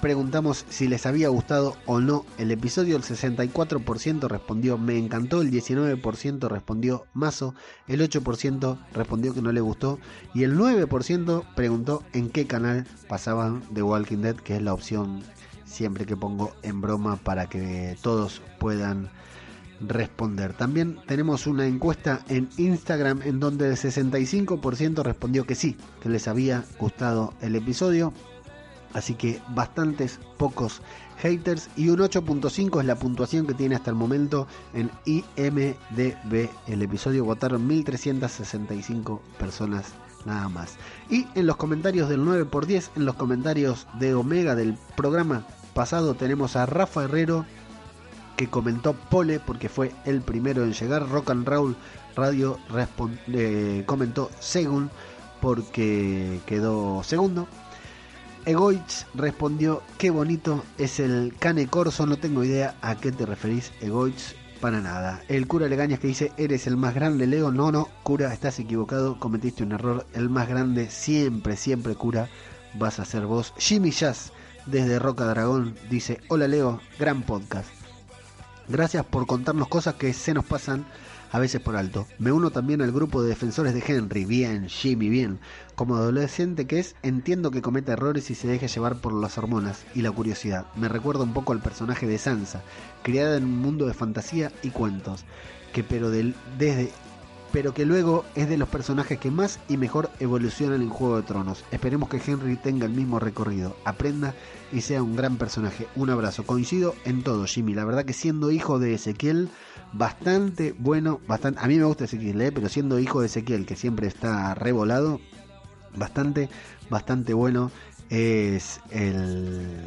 Preguntamos si les había gustado o no el episodio. El 64% respondió me encantó, el 19% respondió mazo, el 8% respondió que no le gustó y el 9% preguntó en qué canal pasaban The Walking Dead, que es la opción siempre que pongo en broma para que todos puedan responder. También tenemos una encuesta en Instagram en donde el 65% respondió que sí, que les había gustado el episodio. Así que bastantes pocos haters y un 8.5 es la puntuación que tiene hasta el momento en IMDB. El episodio votaron 1365 personas nada más. Y en los comentarios del 9x10, en los comentarios de Omega del programa pasado tenemos a Rafa Herrero que comentó Pole porque fue el primero en llegar. Rock and Roll Radio eh, comentó Según porque quedó segundo. Egoitz respondió, qué bonito es el cane corso, no tengo idea a qué te referís, Egoitz, para nada. El cura Legañas que dice, eres el más grande, Leo, no, no, cura, estás equivocado, cometiste un error, el más grande, siempre, siempre, cura, vas a ser vos. Jimmy Jazz, desde Roca Dragón, dice, hola Leo, gran podcast. Gracias por contarnos cosas que se nos pasan a veces por alto. Me uno también al grupo de defensores de Henry. Bien, Jimmy, bien. Como adolescente que es, entiendo que cometa errores y se deje llevar por las hormonas y la curiosidad. Me recuerda un poco al personaje de Sansa, criada en un mundo de fantasía y cuentos, que pero del, desde pero que luego es de los personajes que más y mejor evolucionan en Juego de Tronos. Esperemos que Henry tenga el mismo recorrido, aprenda y sea un gran personaje. Un abrazo. Coincido en todo, Jimmy. La verdad que siendo hijo de Ezequiel, bastante bueno, bastante. A mí me gusta Ezequiel, ¿eh? pero siendo hijo de Ezequiel, que siempre está revolado, bastante, bastante bueno es el,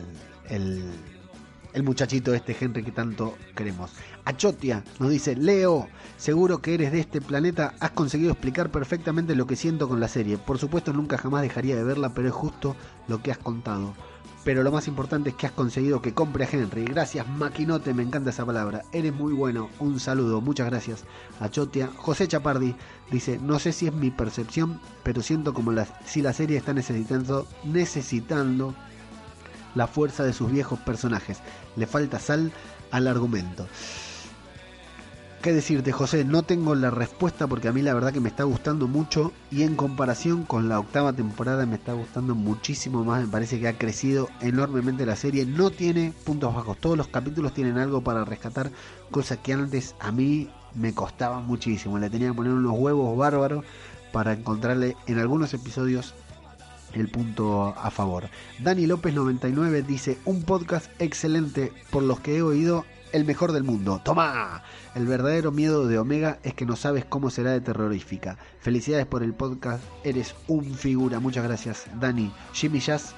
el el muchachito este Henry que tanto queremos. Achotia nos dice, Leo, seguro que eres de este planeta, has conseguido explicar perfectamente lo que siento con la serie. Por supuesto nunca jamás dejaría de verla, pero es justo lo que has contado. Pero lo más importante es que has conseguido que compre a Henry. Gracias, maquinote, me encanta esa palabra. Eres muy bueno. Un saludo, muchas gracias. Achotia. José Chapardi dice, no sé si es mi percepción, pero siento como si la serie está necesitando, necesitando la fuerza de sus viejos personajes. Le falta sal al argumento. ¿Qué decirte, José? No tengo la respuesta porque a mí la verdad que me está gustando mucho y en comparación con la octava temporada me está gustando muchísimo más. Me parece que ha crecido enormemente la serie. No tiene puntos bajos. Todos los capítulos tienen algo para rescatar, cosa que antes a mí me costaba muchísimo. Le tenía que poner unos huevos bárbaros para encontrarle en algunos episodios el punto a favor. Dani López 99 dice, un podcast excelente por los que he oído, el mejor del mundo. ¡Toma! El verdadero miedo de Omega es que no sabes cómo será de terrorífica. Felicidades por el podcast, eres un figura. Muchas gracias, Dani. Jimmy Jazz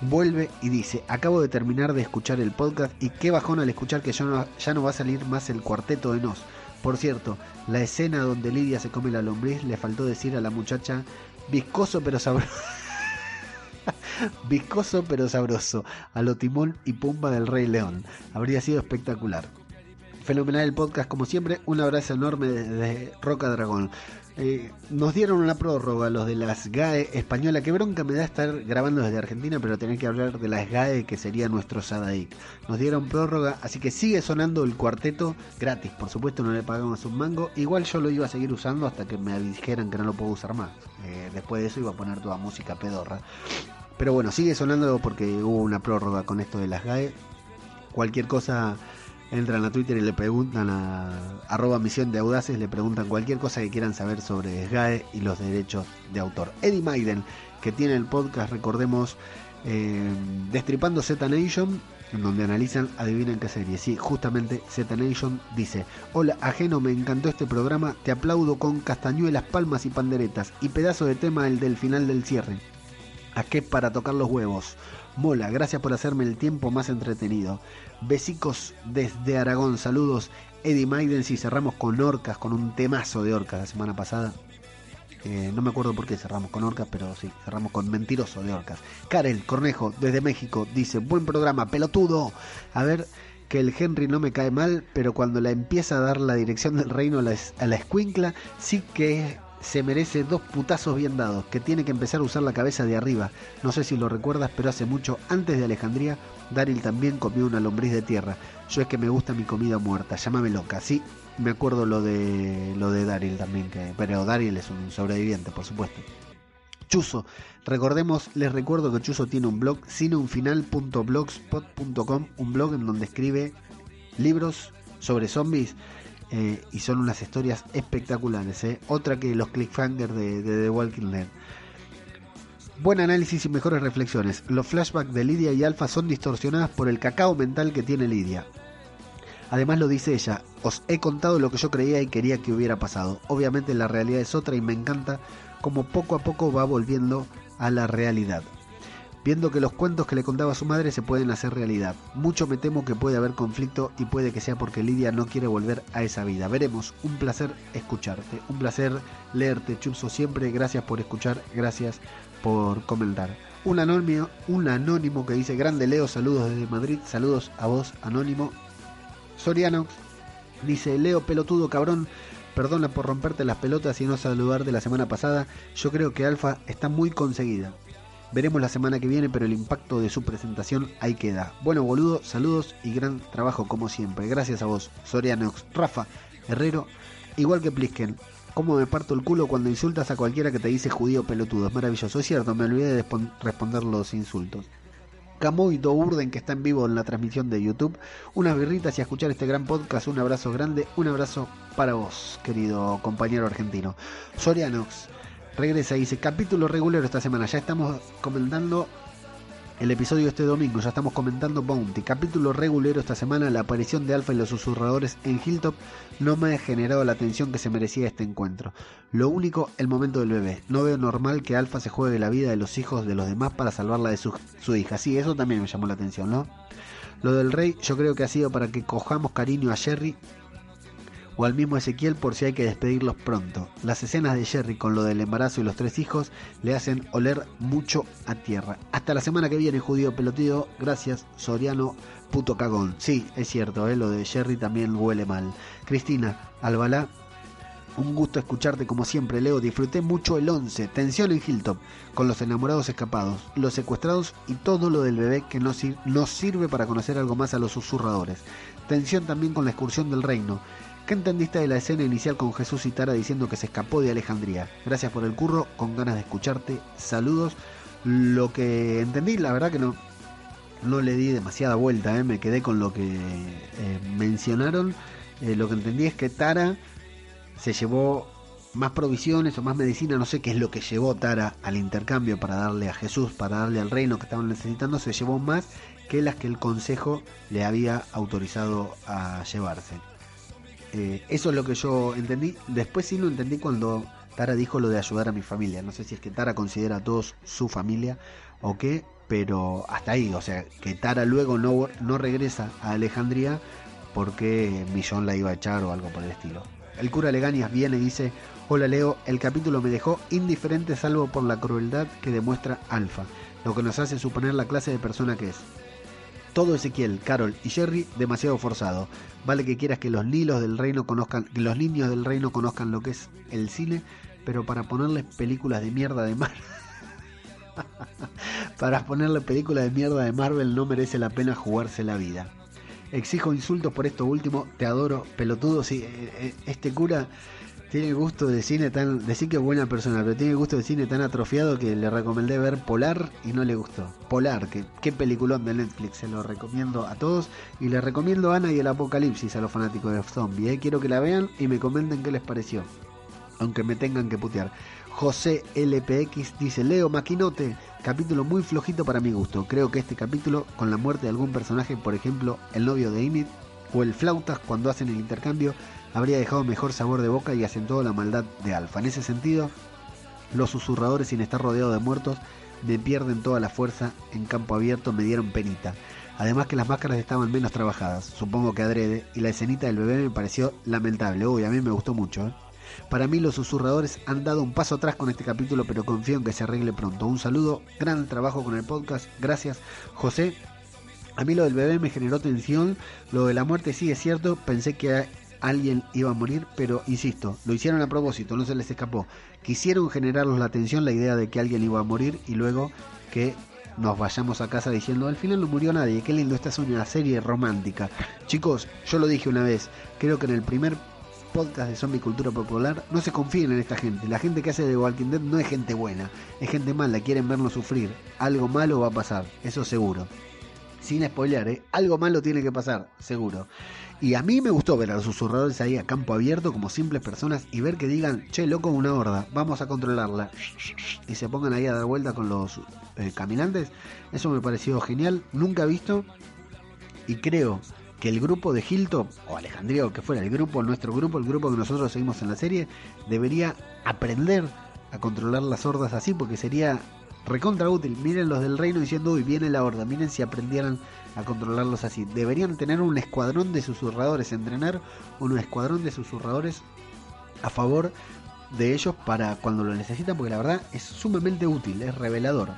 vuelve y dice, acabo de terminar de escuchar el podcast y qué bajón al escuchar que ya no, ya no va a salir más el cuarteto de Nos. Por cierto, la escena donde Lidia se come la lombriz le faltó decir a la muchacha, viscoso pero sabroso. Viscoso pero sabroso, a lo timón y pumba del Rey León. Habría sido espectacular. Fenomenal el podcast, como siempre. Un abrazo enorme desde Roca Dragón. Eh, nos dieron una prórroga los de las GAE española. Qué bronca me da estar grabando desde Argentina, pero tener que hablar de las GAE, que sería nuestro Sadaik. Nos dieron prórroga, así que sigue sonando el cuarteto gratis. Por supuesto, no le pagamos un mango. Igual yo lo iba a seguir usando hasta que me dijeran que no lo puedo usar más. Eh, después de eso iba a poner toda música pedorra. Pero bueno, sigue sonando porque hubo una prórroga con esto de las GAE. Cualquier cosa entran a Twitter y le preguntan a arroba misión de audaces, le preguntan cualquier cosa que quieran saber sobre GAE y los derechos de autor. Eddie Maiden, que tiene el podcast, recordemos, eh, Destripando Z Nation, en donde analizan, adivinen qué serie. Sí, justamente Z Nation dice, hola, ajeno, me encantó este programa, te aplaudo con castañuelas, palmas y panderetas, y pedazo de tema el del final del cierre. ¿A qué para tocar los huevos? Mola, gracias por hacerme el tiempo más entretenido. Besicos desde Aragón, saludos. Eddie Maiden, si cerramos con Orcas, con un temazo de Orcas la semana pasada. Eh, no me acuerdo por qué cerramos con Orcas, pero sí, cerramos con Mentiroso de Orcas. Karel Cornejo, desde México, dice, buen programa, pelotudo. A ver, que el Henry no me cae mal, pero cuando la empieza a dar la dirección del reino a la, a la escuincla, sí que se merece dos putazos bien dados, que tiene que empezar a usar la cabeza de arriba. No sé si lo recuerdas, pero hace mucho, antes de Alejandría, Daryl también comió una lombriz de tierra. Yo es que me gusta mi comida muerta, llámame loca. Sí, me acuerdo lo de lo de Daryl también, que, pero Daryl es un sobreviviente, por supuesto. Chuso, recordemos, les recuerdo que Chuso tiene un blog, cineunfinal.blogspot.com, un blog en donde escribe libros sobre zombies eh, y son unas historias espectaculares. ¿eh? Otra que los cliffhangers de, de The Walking Dead. Buen análisis y mejores reflexiones. Los flashbacks de Lidia y Alfa son distorsionadas por el cacao mental que tiene Lidia. Además lo dice ella, os he contado lo que yo creía y quería que hubiera pasado. Obviamente la realidad es otra y me encanta como poco a poco va volviendo a la realidad. Viendo que los cuentos que le contaba su madre se pueden hacer realidad. Mucho me temo que puede haber conflicto y puede que sea porque Lidia no quiere volver a esa vida. Veremos. Un placer escucharte. Un placer leerte, Chupso, siempre. Gracias por escuchar. Gracias por comentar. Un anónimo, un anónimo que dice, grande Leo, saludos desde Madrid, saludos a vos, anónimo. Soriano dice, Leo, pelotudo cabrón, perdona por romperte las pelotas y no saludar de la semana pasada, yo creo que Alfa está muy conseguida. Veremos la semana que viene, pero el impacto de su presentación ahí queda. Bueno, boludo, saludos y gran trabajo como siempre. Gracias a vos, Sorianox, Rafa, Herrero, igual que Plisken. Cómo me parto el culo cuando insultas a cualquiera que te dice judío pelotudo. Es maravilloso. Es cierto, me olvidé de responder los insultos. Camoy Urden, que está en vivo en la transmisión de YouTube. Unas birritas y a escuchar este gran podcast. Un abrazo grande, un abrazo para vos, querido compañero argentino. Sorianox regresa y dice: capítulo regular esta semana. Ya estamos comentando el episodio este domingo. Ya estamos comentando Bounty. Capítulo regulero esta semana. La aparición de Alpha y los susurradores en Hilltop no me ha generado la atención que se merecía este encuentro. Lo único, el momento del bebé. No veo normal que Alpha se juegue la vida de los hijos de los demás para salvarla de su, su hija. Sí, eso también me llamó la atención, ¿no? Lo del rey yo creo que ha sido para que cojamos cariño a Jerry o al mismo Ezequiel por si hay que despedirlos pronto. Las escenas de Jerry con lo del embarazo y los tres hijos le hacen oler mucho a tierra. Hasta la semana que viene, judío pelotido. Gracias, Soriano, puto cagón. Sí, es cierto, ¿eh? lo de Jerry también huele mal. Cristina, Albalá, un gusto escucharte como siempre, Leo. Disfruté mucho el 11. Tensión en Hilltop, con los enamorados escapados, los secuestrados y todo lo del bebé que nos, nos sirve para conocer algo más a los susurradores. Tensión también con la excursión del reino. ¿Qué entendiste de la escena inicial con Jesús y Tara diciendo que se escapó de Alejandría? Gracias por el curro, con ganas de escucharte. Saludos. Lo que entendí, la verdad que no, no le di demasiada vuelta, ¿eh? me quedé con lo que eh, mencionaron. Eh, lo que entendí es que Tara se llevó más provisiones o más medicina, no sé qué es lo que llevó Tara al intercambio para darle a Jesús, para darle al reino que estaban necesitando, se llevó más que las que el consejo le había autorizado a llevarse. Eh, eso es lo que yo entendí. Después sí lo entendí cuando Tara dijo lo de ayudar a mi familia. No sé si es que Tara considera a todos su familia o qué, pero hasta ahí. O sea, que Tara luego no, no regresa a Alejandría porque Millón la iba a echar o algo por el estilo. El cura Leganias viene y dice, hola Leo, el capítulo me dejó indiferente salvo por la crueldad que demuestra Alfa, lo que nos hace suponer la clase de persona que es. Todo Ezequiel, Carol y Jerry demasiado forzado. Vale que quieras que los nilos del reino conozcan, que los niños del reino conozcan lo que es el cine, pero para ponerles películas de mierda de Marvel. para ponerle películas de mierda de Marvel no merece la pena jugarse la vida. Exijo insultos por esto último, te adoro, pelotudo, sí, eh, eh, este cura tiene gusto de cine tan. Decir que es buena persona, pero tiene gusto de cine tan atrofiado que le recomendé ver Polar y no le gustó. Polar, que qué peliculón de Netflix, se lo recomiendo a todos. Y le recomiendo Ana y el Apocalipsis a los fanáticos de Zombie. ¿eh? Quiero que la vean y me comenten qué les pareció. Aunque me tengan que putear. José LPX dice: Leo Maquinote, capítulo muy flojito para mi gusto. Creo que este capítulo, con la muerte de algún personaje, por ejemplo, el novio de Imid o el Flautas cuando hacen el intercambio, habría dejado mejor sabor de boca y acentuado la maldad de Alfa. En ese sentido, los susurradores sin estar rodeados de muertos me pierden toda la fuerza en campo abierto, me dieron penita. Además que las máscaras estaban menos trabajadas, supongo que adrede, y la escenita del bebé me pareció lamentable. Uy, a mí me gustó mucho. ¿eh? Para mí los susurradores han dado un paso atrás con este capítulo, pero confío en que se arregle pronto. Un saludo, gran trabajo con el podcast. Gracias, José. A mí lo del bebé me generó tensión, lo de la muerte sí es cierto, pensé que alguien iba a morir, pero insisto, lo hicieron a propósito, no se les escapó. Quisieron generarnos la atención, la idea de que alguien iba a morir y luego que nos vayamos a casa diciendo al final no murió nadie, qué lindo, esta es una serie romántica. Chicos, yo lo dije una vez, creo que en el primer podcast de Zombie Cultura Popular, no se confíen en esta gente. La gente que hace de Walking Dead no es gente buena, es gente mala, quieren vernos sufrir. Algo malo va a pasar, eso seguro. Sin spoilear, ¿eh? algo malo tiene que pasar, seguro. Y a mí me gustó ver a los susurradores ahí a campo abierto como simples personas y ver que digan, che, loco, una horda, vamos a controlarla. Y se pongan ahí a dar vuelta con los eh, caminantes. Eso me pareció genial, nunca visto. Y creo que el grupo de Hilltop, o Alejandría, o que fuera el grupo, nuestro grupo, el grupo que nosotros seguimos en la serie, debería aprender a controlar las hordas así, porque sería recontra útil. Miren los del reino diciendo, uy, viene la horda. Miren si aprendieran a controlarlos así. Deberían tener un escuadrón de susurradores, entrenar un escuadrón de susurradores a favor de ellos para cuando lo necesitan, porque la verdad es sumamente útil, es revelador.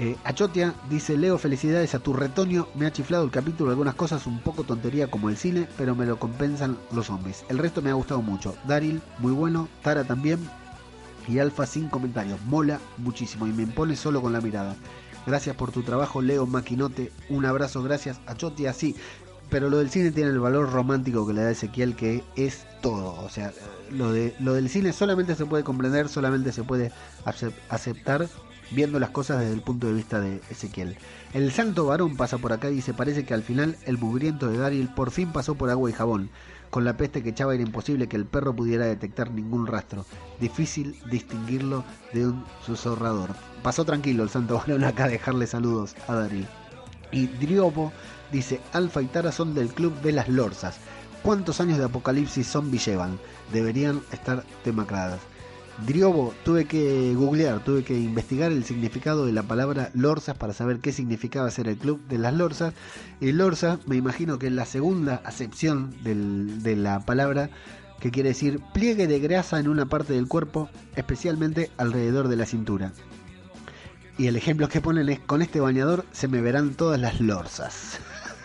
Eh, Achotia dice, Leo, felicidades a tu retoño, me ha chiflado el capítulo, algunas cosas un poco tontería como el cine, pero me lo compensan los zombies. El resto me ha gustado mucho. Daryl, muy bueno, Tara también, y Alfa sin comentarios. Mola muchísimo y me impone solo con la mirada. Gracias por tu trabajo, Leo Maquinote. Un abrazo, gracias a Choti. Así, pero lo del cine tiene el valor romántico que le da Ezequiel, que es todo. O sea, lo, de, lo del cine solamente se puede comprender, solamente se puede aceptar viendo las cosas desde el punto de vista de Ezequiel. El santo varón pasa por acá y dice, parece que al final el mugriento de Daryl por fin pasó por agua y jabón. Con la peste que echaba era imposible que el perro pudiera detectar ningún rastro. Difícil distinguirlo de un susurrador. Pasó tranquilo el santo varón acá a dejarle saludos a Daryl. Y Driobo dice, Alfa y Tara son del club de las Lorzas. ¿Cuántos años de apocalipsis zombie llevan? Deberían estar demacradas. Driobo, tuve que googlear, tuve que investigar el significado de la palabra Lorzas para saber qué significaba ser el club de las Lorzas. Y Lorza, me imagino que es la segunda acepción de la palabra, que quiere decir pliegue de grasa en una parte del cuerpo, especialmente alrededor de la cintura. Y el ejemplo que ponen es, con este bañador se me verán todas las lorzas.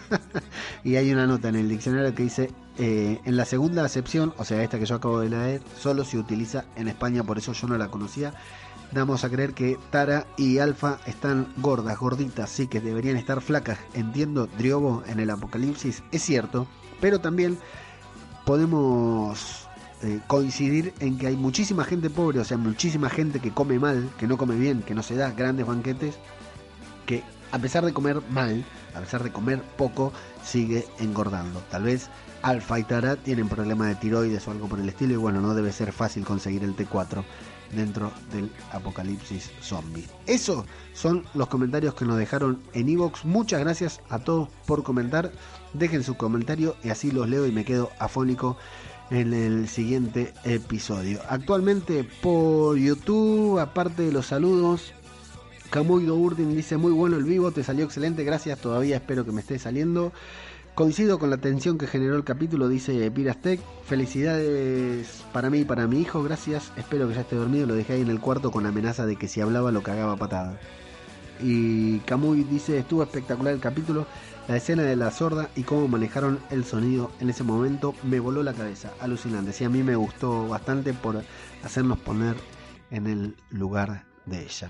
y hay una nota en el diccionario que dice, eh, en la segunda acepción, o sea, esta que yo acabo de leer, solo se utiliza en España, por eso yo no la conocía. Damos a creer que Tara y Alfa están gordas, gorditas, sí que deberían estar flacas. Entiendo, Driobo en el Apocalipsis, es cierto, pero también podemos eh, coincidir en que hay muchísima gente pobre, o sea, muchísima gente que come mal, que no come bien, que no se da grandes banquetes, que a pesar de comer mal, a pesar de comer poco, sigue engordando. Tal vez Alfa y tienen problemas de tiroides o algo por el estilo y bueno, no debe ser fácil conseguir el T4 dentro del apocalipsis zombie. Esos son los comentarios que nos dejaron en Evox. Muchas gracias a todos por comentar. Dejen su comentario y así los leo y me quedo afónico en el siguiente episodio. Actualmente por YouTube, aparte de los saludos, Camuido Urdin dice muy bueno el vivo, te salió excelente, gracias, todavía espero que me esté saliendo. Coincido con la tensión que generó el capítulo, dice Pirastec. Felicidades para mí y para mi hijo, gracias. Espero que ya esté dormido, lo dejé ahí en el cuarto con amenaza de que si hablaba lo cagaba patada. Y Camuy dice, estuvo espectacular el capítulo, la escena de la sorda y cómo manejaron el sonido en ese momento me voló la cabeza, alucinante. Sí, a mí me gustó bastante por hacernos poner en el lugar de ella.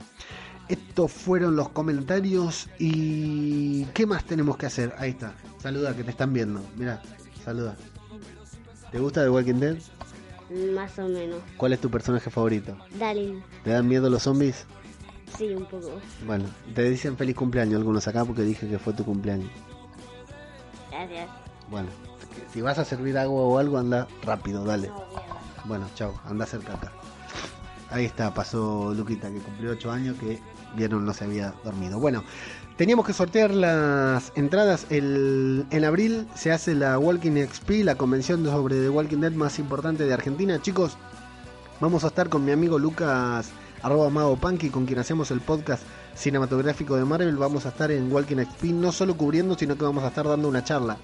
Estos fueron los comentarios y ¿qué más tenemos que hacer? Ahí está. Saluda que te están viendo. Mira, saluda. ¿Te gusta The Walking Dead? Más o menos. ¿Cuál es tu personaje favorito? Daryl. ¿Te dan miedo los zombies? Sí, un poco. Bueno, te dicen feliz cumpleaños algunos acá porque dije que fue tu cumpleaños. Gracias. Bueno, si vas a servir agua o algo, anda rápido, dale. No. Bueno, chao, anda cerca acá. Ahí está, pasó Luquita, que cumplió 8 años, que vieron no se había dormido. Bueno, teníamos que sortear las entradas. El, en abril se hace la Walking XP, la convención sobre The Walking Dead más importante de Argentina. Chicos, vamos a estar con mi amigo Lucas, arroba Mago Punky, con quien hacemos el podcast cinematográfico de Marvel. Vamos a estar en Walking XP, no solo cubriendo, sino que vamos a estar dando una charla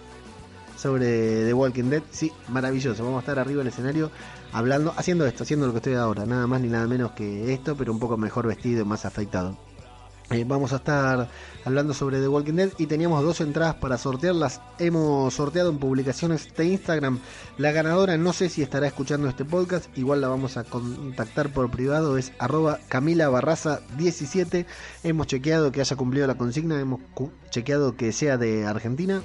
sobre The Walking Dead. Sí, maravilloso. Vamos a estar arriba en el escenario hablando, haciendo esto, haciendo lo que estoy ahora. Nada más ni nada menos que esto, pero un poco mejor vestido y más afeitado. Eh, vamos a estar hablando sobre The Walking Dead y teníamos dos entradas para sortearlas. Hemos sorteado en publicaciones de Instagram. La ganadora no sé si estará escuchando este podcast, igual la vamos a contactar por privado, es arroba Camila Barraza 17. Hemos chequeado que haya cumplido la consigna, hemos chequeado que sea de Argentina.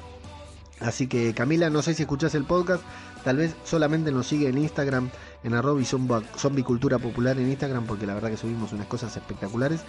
Así que Camila, no sé si escuchás el podcast, tal vez solamente nos sigue en Instagram en arroba y zomba- zombie cultura popular en Instagram, porque la verdad que subimos unas cosas espectaculares.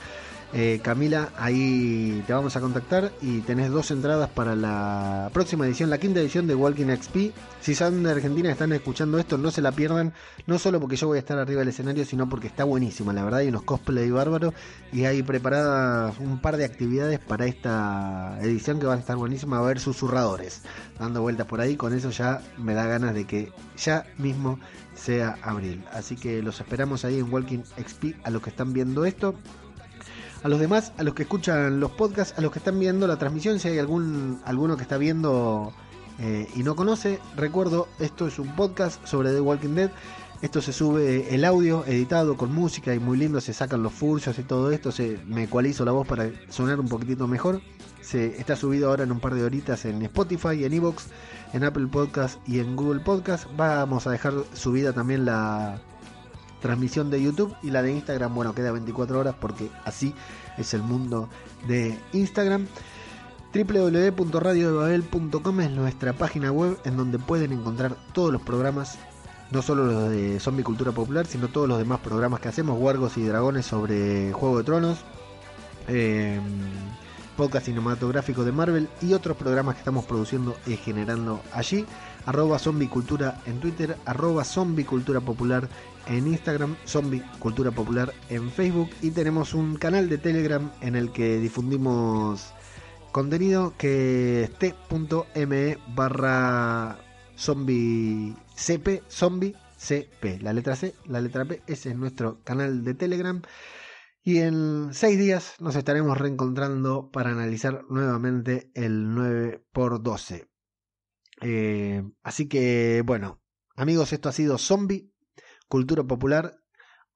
Eh, Camila, ahí te vamos a contactar y tenés dos entradas para la próxima edición, la quinta edición de Walking XP. Si son de Argentina están escuchando esto, no se la pierdan, no solo porque yo voy a estar arriba del escenario, sino porque está buenísima, la verdad, hay unos cosplay bárbaros y hay preparadas un par de actividades para esta edición que van a estar buenísimas, a haber susurradores dando vueltas por ahí, con eso ya me da ganas de que ya mismo sea abril. Así que los esperamos ahí en Walking XP a los que están viendo esto. A los demás, a los que escuchan los podcasts, a los que están viendo la transmisión, si hay algún alguno que está viendo eh, y no conoce, recuerdo, esto es un podcast sobre The Walking Dead. Esto se sube el audio editado con música y muy lindo, se sacan los furcios y todo esto, se me ecualizo la voz para sonar un poquitito mejor. Se está subido ahora en un par de horitas en Spotify, en Evox, en Apple Podcast y en Google Podcast. Vamos a dejar subida también la transmisión de YouTube y la de Instagram, bueno, queda 24 horas porque así es el mundo de Instagram. www.radiodebabel.com es nuestra página web en donde pueden encontrar todos los programas, no solo los de Zombie Cultura Popular, sino todos los demás programas que hacemos, Wargos y Dragones sobre Juego de Tronos, eh, podcast cinematográfico de Marvel y otros programas que estamos produciendo y generando allí. Arroba Zombie Cultura en Twitter, arroba Zombie Cultura Popular en Instagram, Zombie Cultura Popular en Facebook y tenemos un canal de Telegram en el que difundimos contenido que es t.me barra zombie cp la letra c la letra p ese es nuestro canal de telegram. Y en seis días nos estaremos reencontrando para analizar nuevamente el 9x12 Eh, así que bueno amigos esto ha sido zombie cultura popular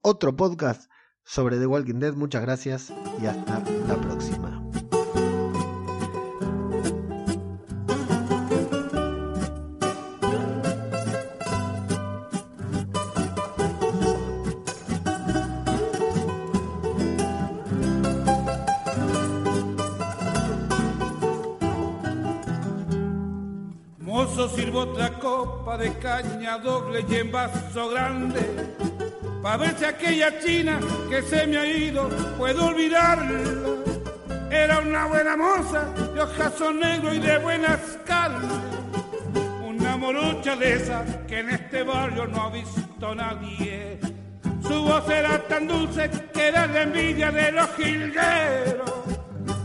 otro podcast sobre The Walking Dead. Muchas gracias y hasta la próxima Mozo sirvo otra copa de caña doble y en vaso grande. Pa' ver si aquella china que se me ha ido puedo olvidarla. Era una buena moza de ojazo negro y de buenas carnes. Una morocha de esa que en este barrio no ha visto nadie. Su voz era tan dulce que era la envidia de los jilgueros.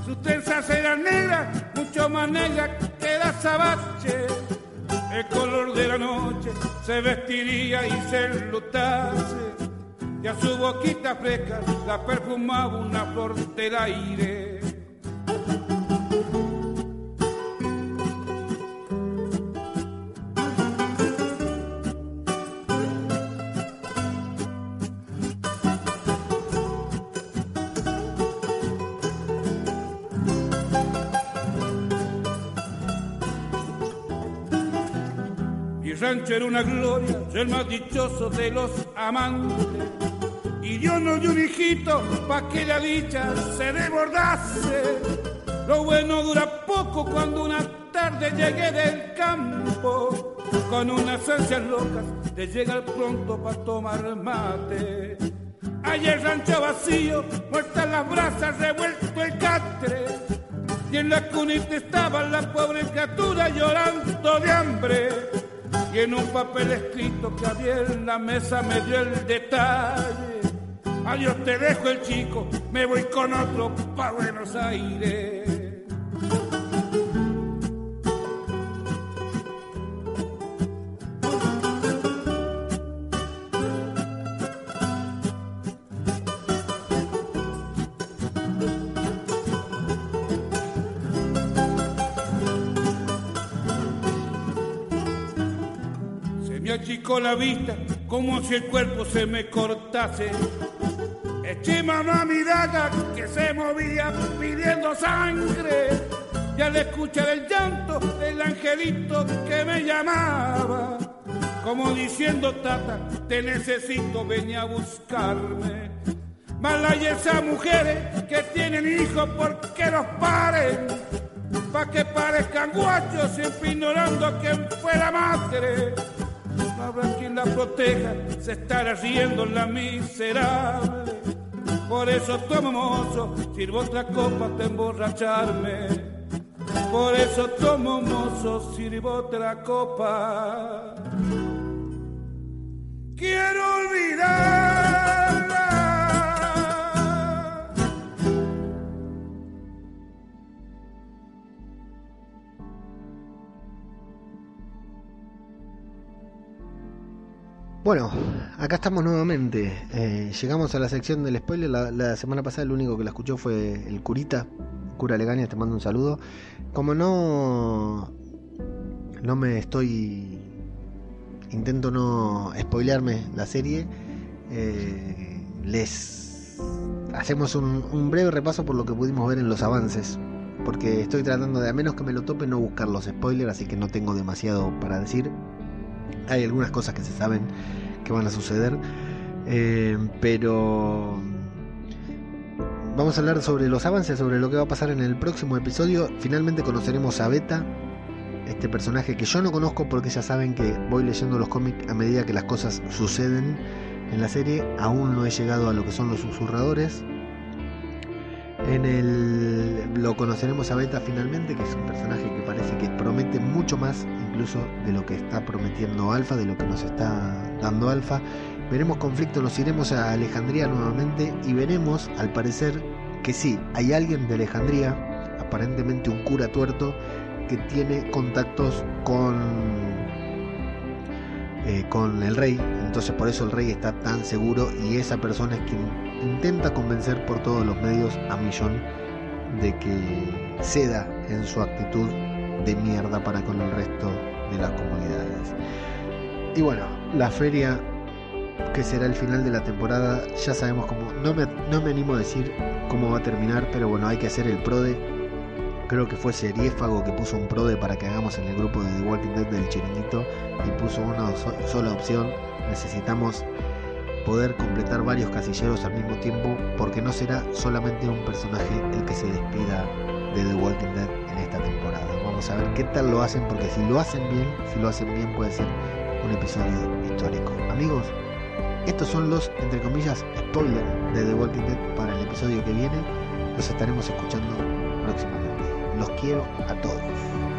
Sus trenzas eran negras, mucho más negras que la sabache. El color de la noche se vestiría y se enlutase. Y a su boquita fresca la perfumaba una flor del aire. Rancho era una gloria, yo el más dichoso de los amantes. Y yo no di un hijito pa' que la dicha se desbordase. Lo bueno dura poco cuando una tarde llegué del campo con unas ansias locas de llegar pronto pa' tomar mate. Hay el rancho vacío, muertas las brasas, revuelto el catre. Y en la cunita estaba la pobre criatura llorando de hambre. Y en un papel escrito que había en la mesa me dio el detalle. Adiós te dejo el chico, me voy con otro pa' Buenos Aires. Achicó la vista como si el cuerpo se me cortase. Eché mano a mi daga que se movía pidiendo sangre. Y al escuchar el llanto del angelito que me llamaba, como diciendo, tata, te necesito, ven a buscarme. Mal hay esas mujeres que tienen hijos porque los paren, pa' que parezcan guachos siempre ignorando a quién fue la madre. Habrá quien la proteja, se estará riendo la miserable. Por eso tomo mozo, sirvo otra copa hasta emborracharme. Por eso tomo mozo, sirvo otra copa. Quiero olvidarla. Bueno, acá estamos nuevamente. Eh, llegamos a la sección del spoiler. La, la semana pasada el único que la escuchó fue el curita. Cura Legaña, te mando un saludo. Como no. No me estoy. Intento no spoilearme la serie. eh, les hacemos un, un breve repaso por lo que pudimos ver en los avances. Porque estoy tratando de, a menos que me lo tope, no buscar los spoilers, así que no tengo demasiado para decir. Hay algunas cosas que se saben que van a suceder. eh, pero vamos a hablar sobre los avances, sobre lo que va a pasar en el próximo episodio. Finalmente conoceremos a Beta, este personaje que yo no conozco porque ya saben que voy leyendo los cómics a medida que las cosas suceden en la serie. Aún no he llegado a lo que son los susurradores. En el lo conoceremos a Beta finalmente, que es un personaje que parece que promete mucho más incluso de lo que está prometiendo Alfa, de lo que nos está dando Alfa. Veremos conflicto, nos iremos a Alejandría nuevamente y veremos, al parecer, que sí, hay alguien de Alejandría, aparentemente un cura tuerto, que tiene contactos con eh, con el rey, entonces por eso el rey está tan seguro y esa persona es quien intenta convencer por todos los medios a Millón de que ceda en su actitud de mierda para con el resto de las comunidades. Y bueno, la feria que será el final de la temporada, ya sabemos cómo, no me, no me animo a decir cómo va a terminar, pero bueno, hay que hacer el prode. Creo que fue Seriéfago que puso un prode para que hagamos en el grupo de The Walking Dead del chiringuito y puso una so- sola opción. Necesitamos poder completar varios casilleros al mismo tiempo porque no será solamente un personaje el que se despida de The Walking Dead en esta temporada. Vamos a ver qué tal lo hacen porque si lo hacen bien, si lo hacen bien puede ser un episodio histórico. Amigos, estos son los, entre comillas, spoilers de The Walking Dead para el episodio que viene. Los estaremos escuchando próximamente. Los quiero a todos.